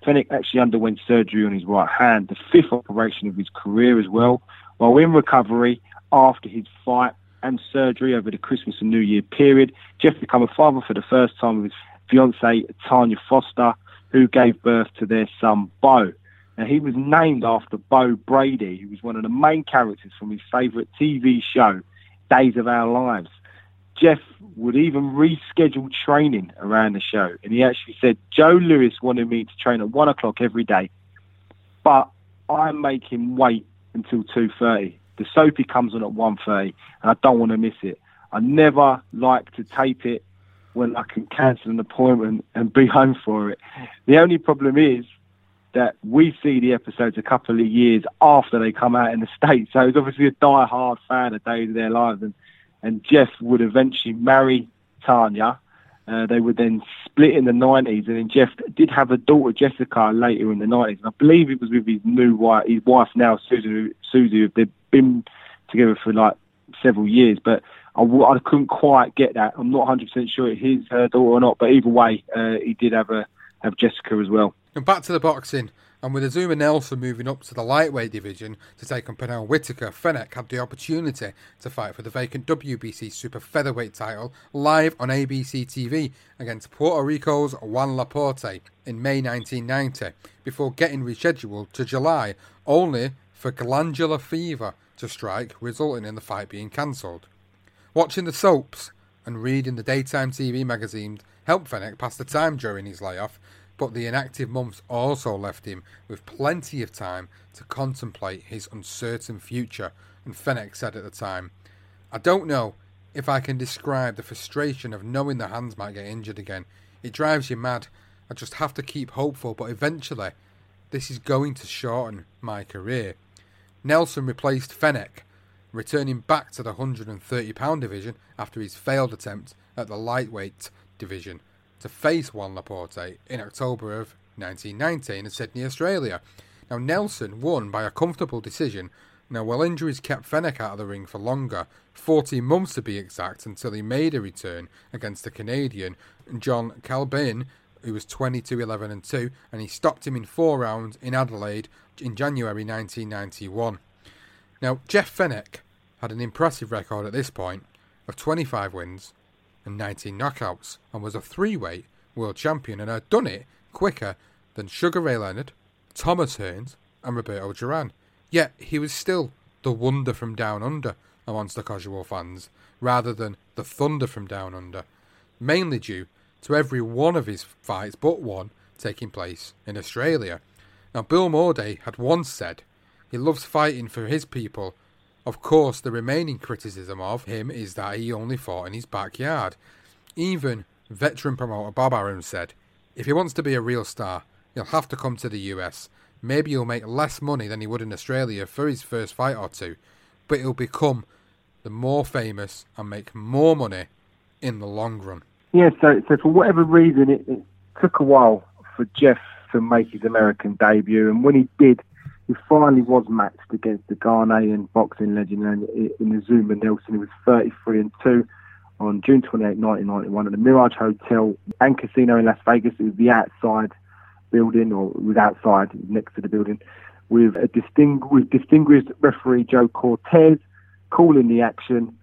Fenech actually underwent surgery on his right hand, the fifth operation of his career as well. While in recovery after his fight and surgery over the Christmas and New Year period, Jeff became a father for the first time with his fiancee Tanya Foster, who gave birth to their son Bo. Now, he was named after Bo Brady, who was one of the main characters from his favourite TV show, Days of Our Lives. Jeff would even reschedule training around the show, and he actually said Joe Lewis wanted me to train at one o'clock every day, but I make him wait until two thirty. The soapy comes on at one thirty, and I don't want to miss it. I never like to tape it when I can cancel an appointment and be home for it. The only problem is that we see the episodes a couple of years after they come out in the States. So he's obviously a die-hard fan of Days of Their Lives. And, and Jeff would eventually marry Tanya. Uh, they would then split in the 90s. And then Jeff did have a daughter, Jessica, later in the 90s. And I believe it was with his new wife, his wife now, Susie, Susie. They've been together for like several years. But I, I couldn't quite get that. I'm not 100% sure it is her daughter or not. But either way, uh, he did have a have Jessica as well. And back to the boxing. And with Azumah Nelson moving up to the lightweight division to take on Pernell Whitaker, Fenech had the opportunity to fight for the vacant WBC super featherweight title live on ABC TV against Puerto Rico's Juan Laporte in May 1990, before getting rescheduled to July, only for glandular fever to strike, resulting in the fight being cancelled. Watching the soaps and reading the daytime TV magazines helped Fenech pass the time during his layoff but the inactive months also left him with plenty of time to contemplate his uncertain future, and Fenech said at the time, I don't know if I can describe the frustration of knowing the hands might get injured again. It drives you mad. I just have to keep hopeful, but eventually, this is going to shorten my career. Nelson replaced Fenech, returning back to the 130 pound division after his failed attempt at the lightweight division to face Juan Laporte in October of 1919 in Sydney, Australia. Now, Nelson won by a comfortable decision. Now, while injuries kept Fenech out of the ring for longer, 14 months to be exact, until he made a return against the Canadian John Kalbhenn, who was 22 11 and 2, and he stopped him in four rounds in Adelaide in January 1991. Now, Jeff Fenech had an impressive record at this point of 25 wins, and 19 knockouts and was a three weight world champion and had done it quicker than Sugar Ray Leonard, Thomas Hearns, and Roberto Duran. Yet he was still the wonder from down under amongst the casual fans, rather than the thunder from down under, mainly due to every one of his fights but one taking place in Australia. Now, Bill Mordey had once said he loves fighting for his people of course, the remaining criticism of him is that he only fought in his backyard. Even veteran promoter Bob Arum said, if he wants to be a real star, he'll have to come to the US. Maybe he'll make less money than he would in Australia for his first fight or two, but he'll become the more famous and make more money in the long run. Yeah, so, so for whatever reason, it, it took a while for Jeff to make his American debut, and when he did, he finally was matched against the Ghanaian boxing legend in Azumah Nelson. He was 33 and 2 on June 28, 1991 at the Mirage Hotel and Casino in Las Vegas. It was the outside building, or was outside, next to the building, with a distinguished, distinguished referee Joe Cortez calling the action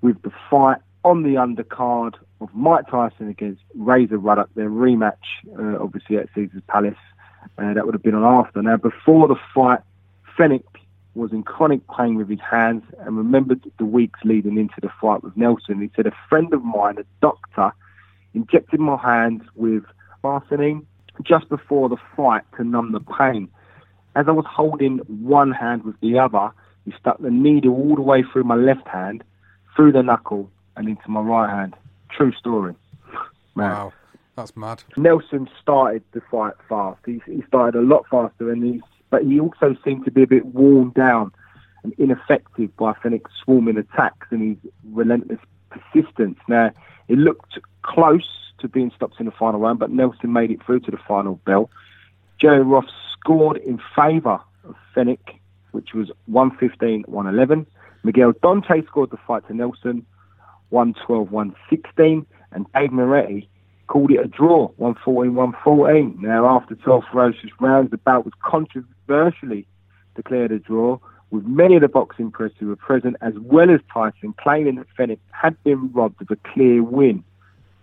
with the fight on the undercard of Mike Tyson against Razor Ruddock, their rematch, uh, obviously at Caesar's Palace uh, that would have been on after. Now, before the fight, Fenech was in chronic pain with his hands and remembered the weeks leading into the fight with Nelson. He said, a friend of mine, a doctor, injected my hands with arsenine just before the fight to numb the pain. As I was holding one hand with the other, he stuck the needle all the way through my left hand, through the knuckle, and into my right hand. True story. Man. Wow, that's mad. Nelson started the fight fast. He, he started a lot faster, and he, but he also seemed to be a bit worn down and ineffective by Fenech's swarming attacks and his relentless persistence. Now, it looked close to being stopped in the final round, but Nelson made it through to the final bell. Joe Roth scored in favour of Fenech, which was 115-111. Miguel Dante scored the fight to Nelson, 112-116, and Dave Moretti called it a draw, 114-114. Now, after 12 ferocious rounds, the bout was controversially declared a draw, with many of the boxing press who were present, as well as Tyson, claiming that Fenech had been robbed of a clear win.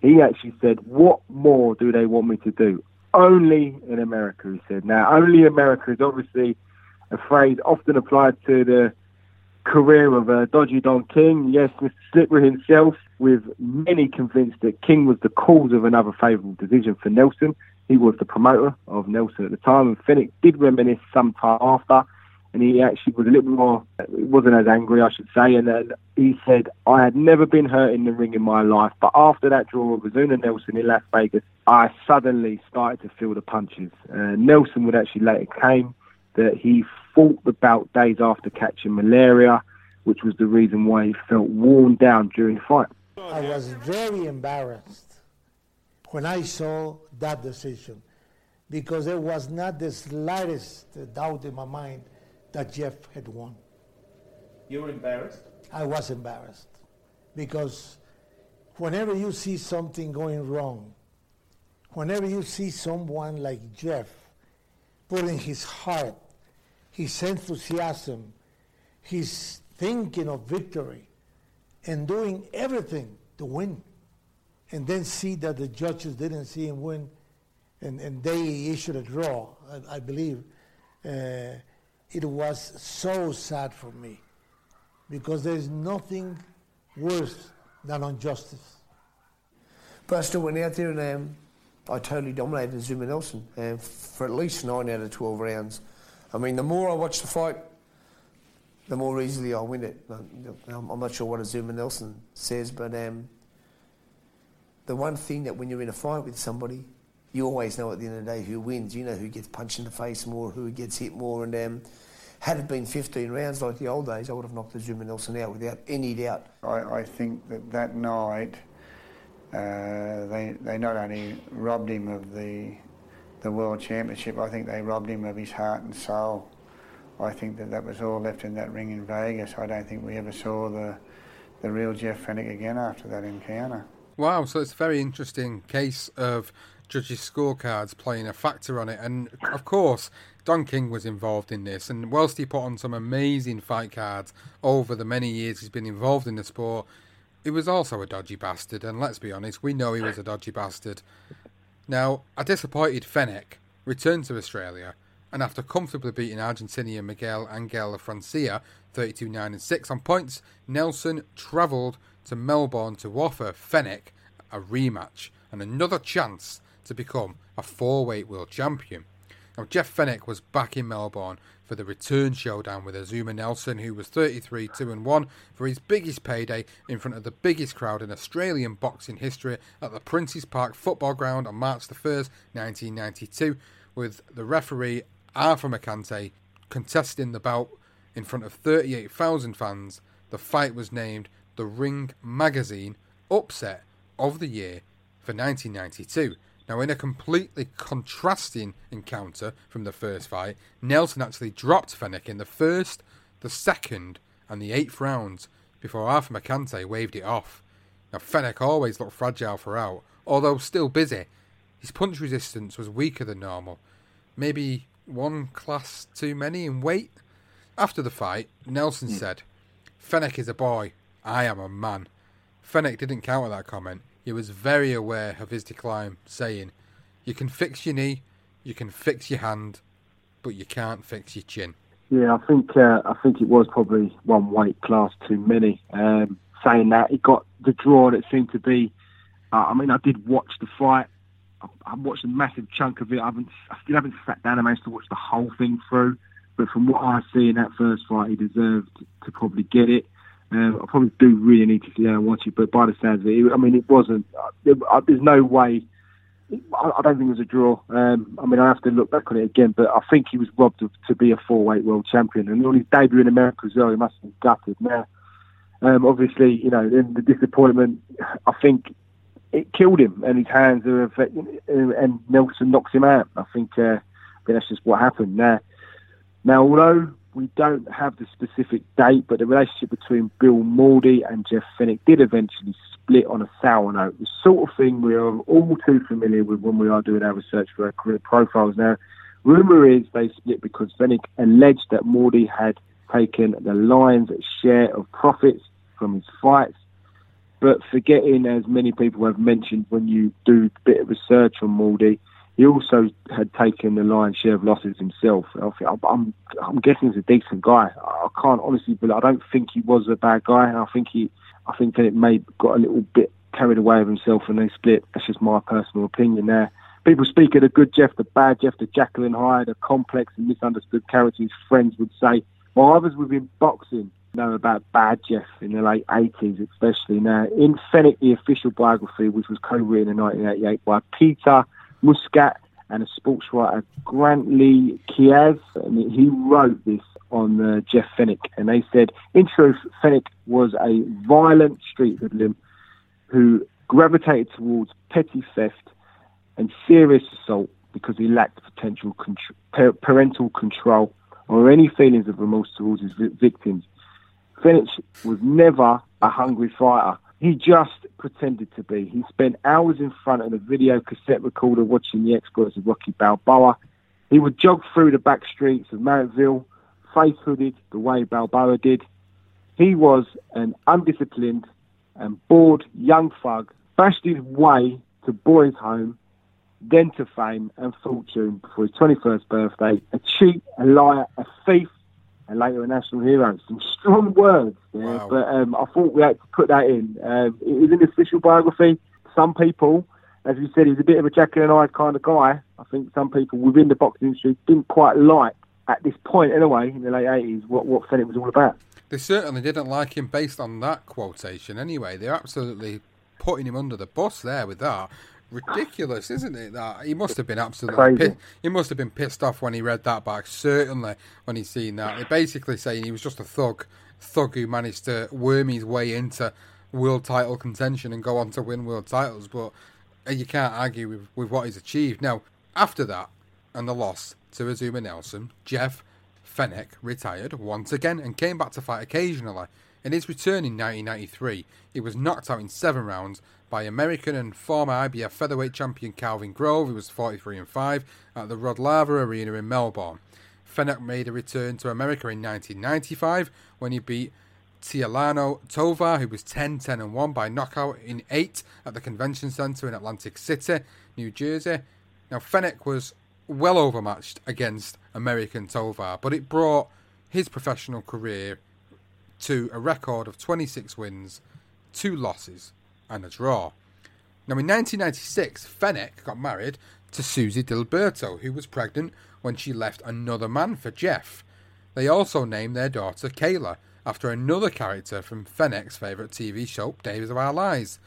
He actually said, what more do they want me to do? Only in America, he said. Now, only America is obviously a phrase often applied to the career of uh, Dodgy Don King. Yes, Mr. Slippery himself, with many convinced that King was the cause of another favourable decision for Nelson. He was the promoter of Nelson at the time, and Fenech did reminisce some time after and he actually was a little more, wasn't as angry, I should say. And then he said, I had never been hurt in the ring in my life, but after that draw with Azumah Nelson in Las Vegas, I suddenly started to feel the punches. Uh, Nelson would actually later claim that he fought the bout days after catching malaria, which was the reason why he felt worn down during the fight. I was very embarrassed when I saw that decision because there was not the slightest doubt in my mind that Jeff had won. You were embarrassed? I was embarrassed because whenever you see something going wrong, whenever you see someone like Jeff putting his heart, his enthusiasm, his thinking of victory, and doing everything to win, and then see that the judges didn't see him win, and, and they issued a draw, I, I believe. Uh, it was so sad for me because there is nothing worse than injustice. Still went out there and um, I totally dominated Azumah Nelson um, for at least nine out of 12 rounds. I mean, the more I watch the fight, the more easily I win it. I'm not sure what Azumah Nelson says, but um, the one thing that when you're in a fight with somebody, you always know at the end of the day who wins. You know who gets punched in the face more, who gets hit more, and um, had it been 15 rounds like the old days, I would have knocked Azumah Nelson out without any doubt. I, I think that that night uh, they they not only robbed him of the the world championship, I think they robbed him of his heart and soul. I think that that was all left in that ring in Vegas. I don't think we ever saw the the real Jeff Fenech again after that encounter. Wow, so it's a very interesting case of judges' scorecards playing a factor on it. And of course, Don King was involved in this. And whilst he put on some amazing fight cards over the many years he's been involved in the sport, he was also a dodgy bastard. And let's be honest, we know he was a dodgy bastard. Now, a disappointed Fenech returned to Australia. And after comfortably beating Argentinian Miguel Angel Francia 32 9 and 6 on points, Nelson travelled to Melbourne to offer Fenech a rematch and another chance to become a four weight world champion. Now, Jeff Fenech was back in Melbourne for the return showdown with Azumah Nelson, who was 33 2 and 1 for his biggest payday in front of the biggest crowd in Australian boxing history at the Princes Park football ground on March the 1st, 1992, with the referee Arthur Mercante contesting the bout in front of 38,000 fans. The fight was named the Ring Magazine Upset of the Year for 1992. Now, in a completely contrasting encounter from the first fight, Nelson actually dropped Fenech in the first, the second, and the eighth rounds before Arthur Mercante waved it off. Now, Fenech always looked fragile throughout, although still busy. His punch resistance was weaker than normal, maybe one class too many in weight. After the fight, Nelson mm. said, Fenech is a boy, I am a man. Fenech didn't counter that comment. He was very aware of his decline, saying, You can fix your knee, you can fix your hand, but you can't fix your chin. Yeah, I think uh, I think it was probably one weight class too many. Um, saying that, he got the draw that seemed to be. Uh, I mean, I did watch the fight. I, I watched a massive chunk of it. I haven't, I still haven't sat down and managed to watch the whole thing through. But from what I see in that first fight, he deserved to probably get it. Um, I probably do really need to sit down and watch it. But by the sounds of it, I mean, it wasn't. Uh, there, uh, there's no way. I, I don't think it was a draw. Um, I mean, I have to look back on it again, but I think he was robbed of to be a four-weight world champion. And on his debut in America as well, he must have been gutted. Now, um, obviously, you know, the disappointment, I think it killed him, and his hands are affecting, and Nelson knocks him out. I think, uh, I think that's just what happened. Now, now, although we don't have the specific date, but the relationship between Bill Mordey and Jeff Fenech did eventually split on a sour note. The sort of thing we are all too familiar with when we are doing our research for our career profiles. Now, rumour is they split because Fenech alleged that Mordey had taken the lion's share of profits from his fights, but forgetting, as many people have mentioned when you do a bit of research on Mordey, he also had taken the lion's share of losses himself. I'm, I'm guessing he's a decent guy. I can't honestly, but I don't think he was a bad guy. I think he, I think that it may got a little bit carried away with himself and they split. That's just my personal opinion there. People speak of the good Jeff, the bad Jeff, the Jekyll and Hyde, the complex and misunderstood character his friends would say. While others within boxing know about bad Jeff in the late 80s, especially. Now, in Fenech, the official biography, which was co-written in 1988 by Peter Muscat and a sports writer, Grant Lee Kiaz, and he wrote this on uh, Jeff Fenech, and they said, in truth, Fenech was a violent street hoodlum who gravitated towards petty theft and serious assault because he lacked potential contr- parental control or any feelings of remorse towards his victims. Fenech was never a hungry fighter. He just pretended to be. He spent hours in front of a video cassette recorder watching the exploits of Rocky Balboa. He would jog through the back streets of Marrickville, face hooded the way Balboa did. He was an undisciplined and bored young thug, bashed his way to boys' home, then to fame and fortune for his 21st birthday. A cheat, a liar, a thief, and later a national hero. Some strong words there, wow. but um, I thought we had to put that in. Um, it is an official biography. Some people, as you said, he's a bit of a Jekyll and Hyde kind of guy. I think some people within the boxing industry didn't quite like, at this point anyway, in the late 80s, what, what Fenech was all about. They certainly didn't like him based on that quotation anyway. They're absolutely putting him under the bus there with that ridiculous, isn't it? That he must have been absolutely pissed, he must have been pissed off when he read that back. Certainly when he's seen that, they're basically saying he was just a thug, thug who managed to worm his way into world title contention and go on to win world titles. But uh, you can't argue with, with what he's achieved. Now after that and the loss to Azumah Nelson, Jeff Fenech retired once again and came back to fight occasionally. In his return in 1993, he was knocked out in seven rounds by American and former IBF featherweight champion Calvin Grove, who was 43 and 5, at the Rod Laver Arena in Melbourne. Fenech made a return to America in 1995 when he beat Tialano Tovar, who was 10 10 and 1 by knockout in 8 at the Convention Center in Atlantic City, New Jersey. Now, Fenech was well overmatched against American Tovar, but it brought his professional career to a record of 26 wins, 2 losses, and a draw. Now, in 1996, Fenech got married to Susie Diliberto, who was pregnant when she left another man for Jeff. They also named their daughter Kayla after another character from Fenech's favourite TV show, Days of Our Lives.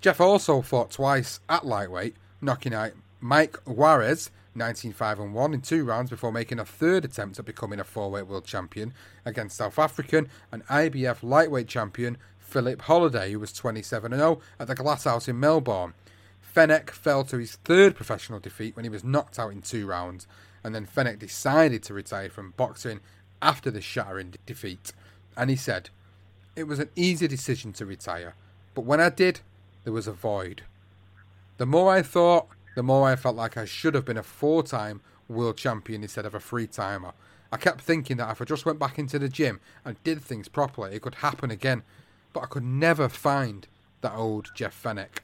Jeff also fought twice at lightweight, knocking out Mike Juarez 19-5 and 1 in two rounds before making a third attempt at becoming a four-weight world champion against South African and IBF lightweight champion Philip Holliday, who was 27 0 at the Glass House in Melbourne. Fenech fell to his third professional defeat when he was knocked out in two rounds, and then Fenech decided to retire from boxing after the shattering defeat. And he said, It was an easy decision to retire, but when I did, there was a void. The more I thought, the more I felt like I should have been a four time world champion instead of a three timer. I kept thinking that if I just went back into the gym and did things properly, it could happen again. But I could never find that old Jeff Fenech.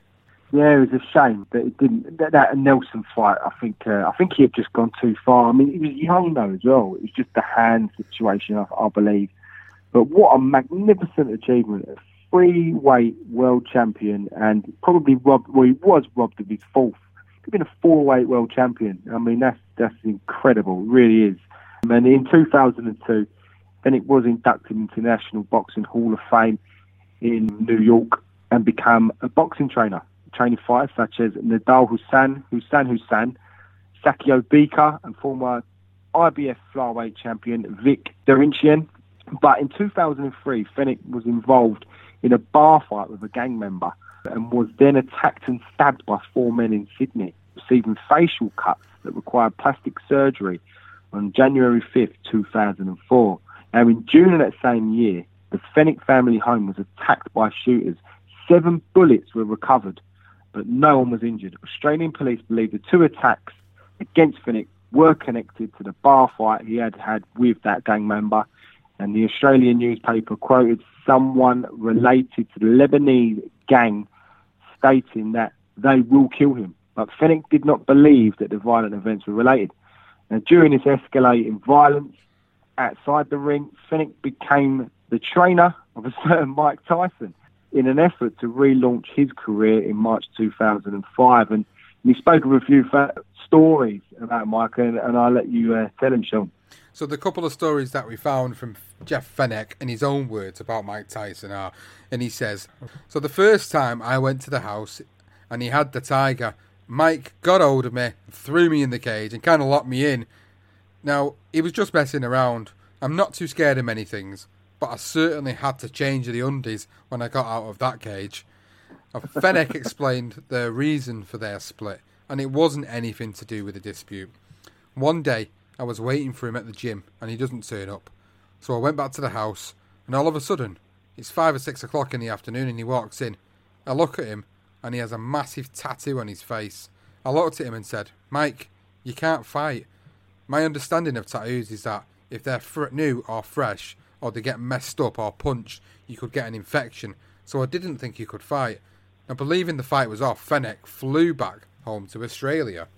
Yeah, it was a shame that it didn't. That, that Nelson fight, I think, uh, I think he had just gone too far. I mean, he was young though as well. It was just the hand situation, I, I believe. But what a magnificent achievement! A three-weight world champion, and probably robbed. Well, he was robbed of his fourth He'd been a four-weight world champion. I mean, that's that's incredible. It really is. And in 2002, then it was inducted into the National Boxing Hall of Fame in New York and become a boxing trainer, training fighters such as Nidal Hussain, Hussein Hussein, Sakio Bika, and former IBF flyweight champion Vic Darchinyan. But in 2003, Fenech was involved in a bar fight with a gang member and was then attacked and stabbed by four men in Sydney, receiving facial cuts that required plastic surgery on January 5th, 2004. Now, in June of that same year, the Fenech family home was attacked by shooters. Seven bullets were recovered, but no one was injured. Australian police believe the two attacks against Fenech were connected to the bar fight he had had with that gang member, and the Australian newspaper quoted someone related to the Lebanese gang stating that they will kill him. But Fenech did not believe that the violent events were related. Now, during this escalating violence outside the ring, Fenech became the trainer of a certain (laughs) Mike Tyson in an effort to relaunch his career in March 2005. And he spoke of a few fa- stories about Mike, and, and I'll let you uh, tell him, Sean. So the couple of stories that we found from Jeff Fenech in his own words about Mike Tyson are, and he says, so the first time I went to the house and he had the tiger, Mike got hold of me, threw me in the cage, and kind of locked me in. Now he was just messing around. I'm not too scared of many things, but I certainly had to change the undies when I got out of that cage. Fenech (laughs) explained the reason for their split, and it wasn't anything to do with the dispute. One day, I was waiting for him at the gym and he doesn't turn up. So I went back to the house and all of a sudden, it's five or six o'clock in the afternoon and he walks in. I look at him and he has a massive tattoo on his face. I looked at him and said, Mike, you can't fight. My understanding of tattoos is that if they're fr- new or fresh, or they get messed up or punched, you could get an infection. So I didn't think you could fight. Now, believing the fight was off, Fenech flew back home to Australia.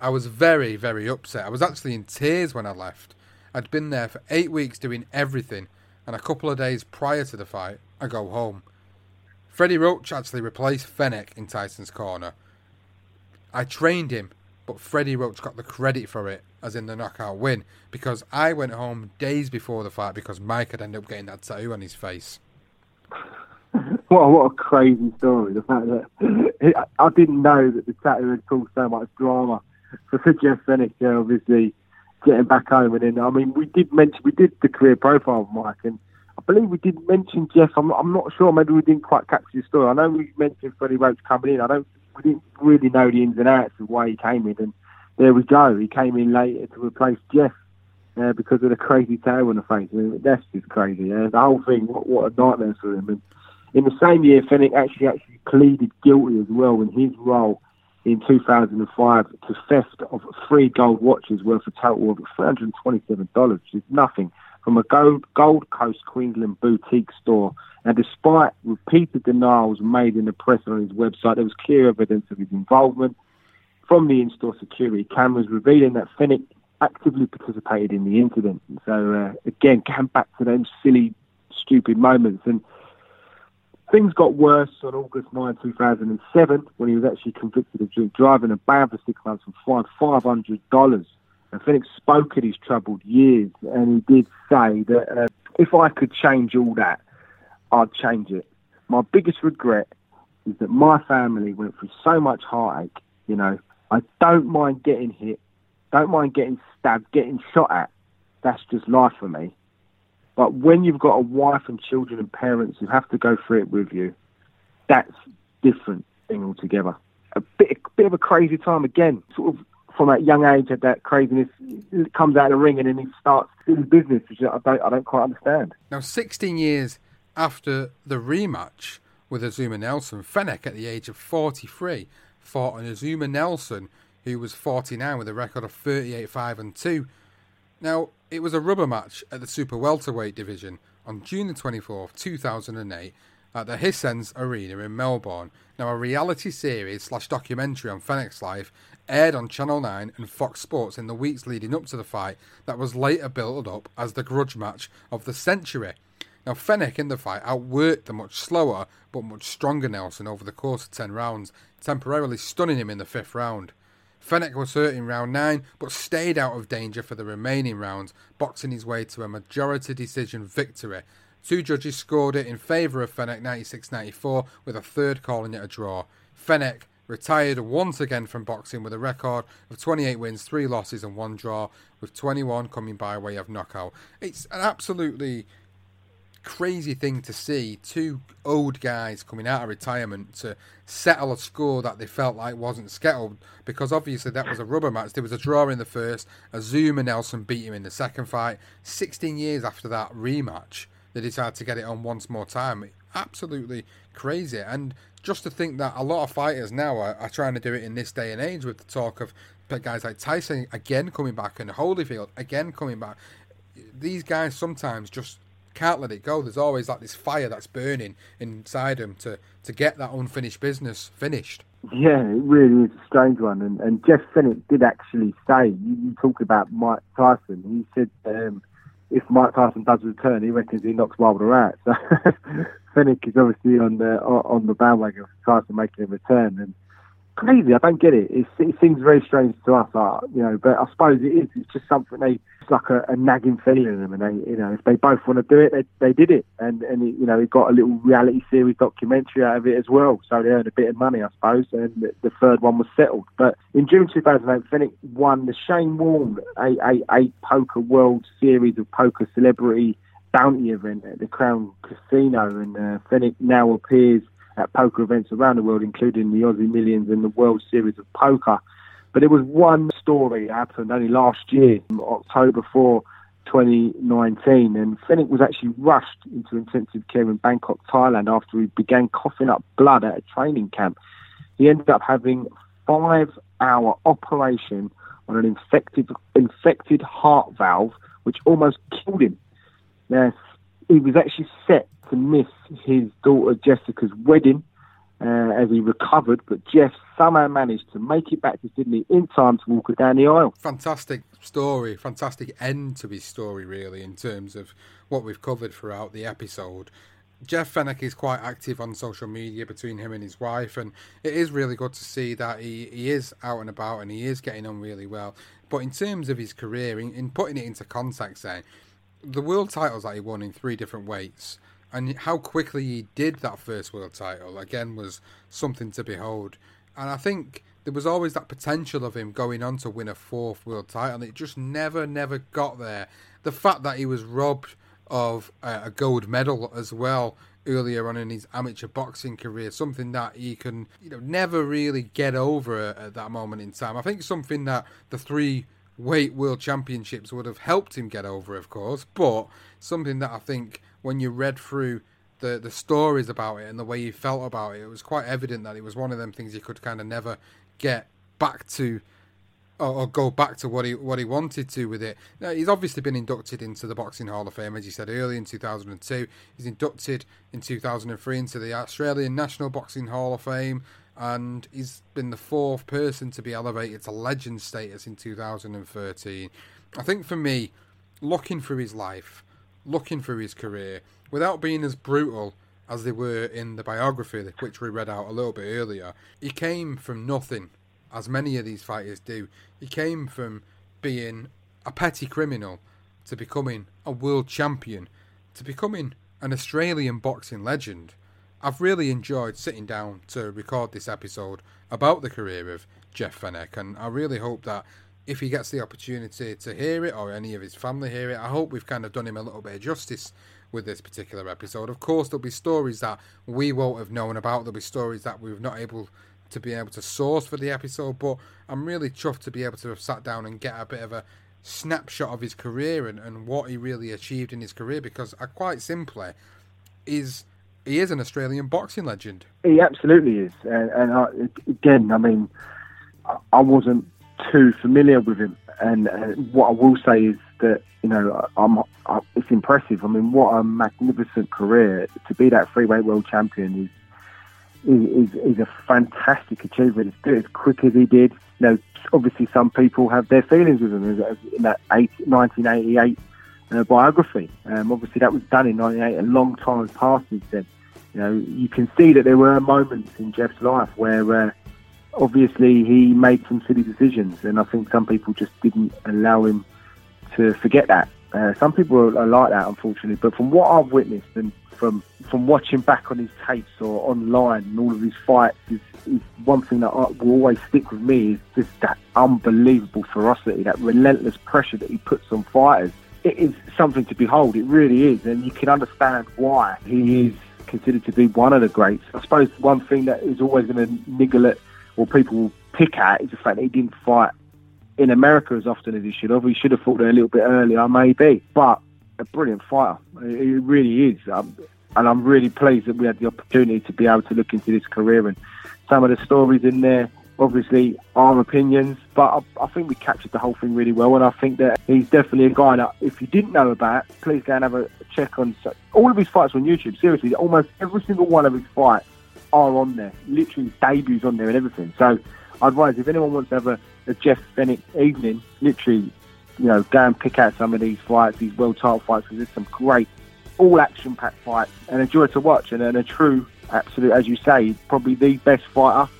I was very, very upset. I was actually in tears when I left. I'd been there for eight weeks doing everything, and a couple of days prior to the fight, I go home. Freddie Roach actually replaced Fenech in Tyson's corner. I trained him, but Freddie Roach got the credit for it, as in the knockout win, because I went home days before the fight because Mike had ended up getting that tattoo on his face. (laughs) what, a, what a crazy story. The fact that (laughs) I didn't know that the tattoo had caused so much drama for Jeff Fenech, yeah, obviously getting back home. And then, I mean, we did mention, we did the career profile of Mike, and I believe we did mention Jeff. I'm, I'm not sure, maybe we didn't quite capture the story. I know we mentioned Freddie Roach coming in. I don't, we didn't really know the ins and outs of why he came in. And there we go. He came in later to replace Jeff. Uh, because of the crazy tail on the face. I mean, that's just crazy. The whole thing, what, what a nightmare for him. And in the same year, Fenech actually actually pleaded guilty as well in his role in 2005 to theft of three gold watches worth a total of $327, which is nothing, from a Gold, Gold Coast, Queensland boutique store. And despite repeated denials made in the press and on his website, there was clear evidence of his involvement from the in-store security cameras revealing that Fenech actively participated in the incident. So uh, again, came back to those silly, stupid moments. And Things got worse on August 9, 2007, when he was actually convicted of drink driving and banned for six months and fined $500. And Fenech spoke at his troubled years, and he did say that uh, if I could change all that, I'd change it. My biggest regret is that my family went through so much heartache. You know, I don't mind getting hit, don't mind getting stabbed, getting shot at. That's just life for me. But when you've got a wife and children and parents who have to go through it with you, that's different thing altogether. A bit, a bit of a crazy time again, sort of from that young age, at that craziness comes out of the ring and then he starts doing business, which I don't, I don't quite understand. Now, 16 years after the rematch with Azumah Nelson, Fenech at the age of 43 fought an Azumah Nelson who was 49 with a record of 38 5 and 2. Now, it was a rubber match at the super welterweight division on June the 24th, 2008 at the Hisense Arena in Melbourne. Now, a reality series slash documentary on Fenech's life aired on Channel 9 and Fox Sports in the weeks leading up to the fight that was later built up as the grudge match of the century. Now, Fenech in the fight outworked the much slower but much stronger Nelson over the course of 10 rounds, temporarily stunning him in the fifth round. Fenech was hurt in round 9 but stayed out of danger for the remaining rounds, boxing his way to a majority decision victory. Two judges scored it in favour of Fenech 96 94, with a third calling it a draw. Fenech retired once again from boxing with a record of 28 wins, 3 losses, and 1 draw, with 21 coming by way of knockout. It's an absolutely crazy thing to see two old guys coming out of retirement to settle a score that they felt like wasn't settled because obviously that was a rubber match. There was a draw in the first, Azumah Nelson beat him in the second fight. 16 years after that rematch, they decided to get it on once more time. Absolutely crazy. And just to think that a lot of fighters now are, are trying to do it in this day and age with the talk of guys like Tyson again coming back and Holyfield again coming back. These guys sometimes just can't let it go. There's always like this fire that's burning inside him to, to get that unfinished business finished. Yeah, it really is a strange one. And, and Jeff Fenech did actually say, you, you talk about Mike Tyson, he said um, if Mike Tyson does return, he reckons he knocks Wilder out. So (laughs) Fenech is obviously on the on the bandwagon of Tyson making a return. And crazy. I don't get it. It seems very strange to us, uh, you know. But I suppose it is. It's just something they. Like a, a nagging feeling in them, and they, you know, if they both want to do it, they, they did it, and and it, you know, it got a little reality series documentary out of it as well. So they earned a bit of money, I suppose, and the, third one was settled. But in June 2008, Fenech won the Shane Warne a, Poker World Series of Poker Celebrity Bounty event at the Crown Casino, and uh, Fenech now appears at poker events around the world, including the Aussie Millions and the World Series of Poker. But there was one story happened only last year, October 4, 2019, and Fenech was actually rushed into intensive care in Bangkok, Thailand, after he began coughing up blood at a training camp. He ended up having five-hour operation on an infected infected heart valve, which almost killed him. Now, he was actually set to miss his daughter Jessica's wedding uh, as he recovered, but Jeff somehow managed to make it back to Sydney in time to walk her down the aisle. Fantastic story, fantastic end to his story, really, in terms of what we've covered throughout the episode. Jeff Fenech is quite active on social media between him and his wife, and it is really good to see that he, he is out and about and he is getting on really well. But in terms of his career, in, in putting it into context, then, the world titles that he won in three different weights and how quickly he did that first world title again was something to behold. And I think there was always that potential of him going on to win a fourth world title, and it just never, never got there. The fact that he was robbed of uh, a gold medal as well earlier on in his amateur boxing career, something that he can, you know, never really get over at that moment in time. I think something that the three weight world championships would have helped him get over, of course, but something that I think when you read through the the stories about it and the way you felt about it, it was quite evident that it was one of them things you could kind of never get back to or, or, go back to what he what he wanted to with it. Now, he's obviously been inducted into the Boxing Hall of Fame, as you said earlier, in 2002. He's inducted in 2003 into the Australian National Boxing Hall of Fame, and he's been the fourth person to be elevated to legend status in 2013. I think for me, looking through his life, looking through his career without being as brutal as they were in the biography, which we read out a little bit earlier. He came from nothing, as many of these fighters do. He came from being a petty criminal to becoming a world champion, to becoming an Australian boxing legend. I've really enjoyed sitting down to record this episode about the career of Jeff Fenech, and I really hope that if he gets the opportunity to hear it or any of his family hear it, I hope we've kind of done him a little bit of justice with this particular episode. Of course, there'll be stories that we won't have known about. There'll be stories that we've not able to be able to source for the episode. But I'm really chuffed to be able to have sat down and get a bit of a snapshot of his career and, and what he really achieved in his career because I quite simply is he is an Australian boxing legend. He absolutely is, and, and I, again, I mean, I wasn't too familiar with him. And uh, what I will say is that you know I'm, I, it's impressive. I mean, what a magnificent career to be that freeweight world champion is. Is, is a fantastic achievement. To do it as quick as he did. You know, obviously some people have their feelings with him in that eight, 1988 uh, biography. Um, obviously that was done in 98. A long time has passed since then. You know, you can see that there were moments in Jeff's life where uh, obviously he made some silly decisions, and I think some people just didn't allow him to forget that. Uh, some people are, like that, unfortunately. But from what I've witnessed and from from watching back on his tapes or online and all of his fights, is, is one thing that will always stick with me is just that unbelievable ferocity, that relentless pressure that he puts on fighters. It is something to behold. It really is, and you can understand why he is considered to be one of the greats. I suppose one thing that is always going to niggle at or people pick at is the fact that he didn't fight in America as often as he should have. He should have fought there a little bit earlier, maybe. But a brilliant fighter. He really is. Um, and I'm really pleased that we had the opportunity to be able to look into his career and some of the stories in there. Obviously, our opinions, but I, I think we captured the whole thing really well. And I think that he's definitely a guy that, if you didn't know about, please go and have a check on all of his fights on YouTube. Seriously, almost every single one of his fights are on there. Literally, debuts on there and everything. So I'd advise if anyone wants to have a, a Jeff Fenech evening, literally, you know, go and pick out some of these fights, these world title fights, because there's some great, all action packed fights and a joy to watch. And, and a true, absolute, as you say, probably the best fighter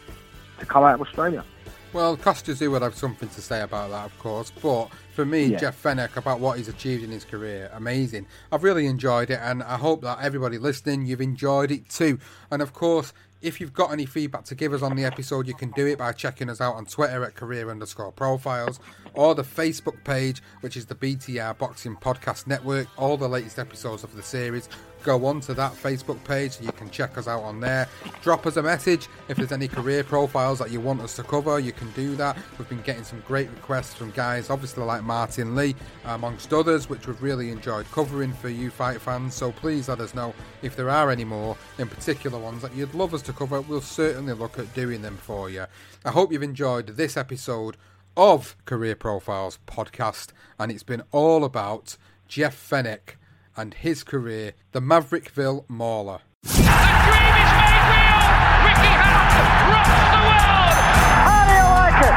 to come out of Australia. Well, Kostya Tszyu would have something to say about that, of course. But for me, yeah. Jeff Fenech, about what he's achieved in his career, amazing. I've really enjoyed it, and I hope that everybody listening, you've enjoyed it too. And of course, if you've got any feedback to give us on the episode, you can do it by checking us out on Twitter at career underscore profiles or the Facebook page, which is the BTR Boxing Podcast Network. All the latest episodes of the series go on to that Facebook page you can check us out on there. Drop us a message if there's any career profiles that you want us to cover, you can do that. We've been getting some great requests from guys, obviously like Martin Lee, amongst others, which we've really enjoyed covering for you fight fans. So please let us know if there are any more, in particular ones that you'd love us to cover. We'll certainly look at doing them for you. I hope you've enjoyed this episode of Career Profiles podcast, and it's been all about Jeff Fenech and his career, the Marrickville Mauler. The dream is made real! Ricky Hatton rocks the world! How do you like it?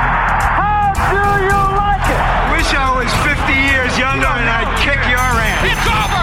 How do you like it? Wish I was 50 years younger and I'd kick your ass. It's over!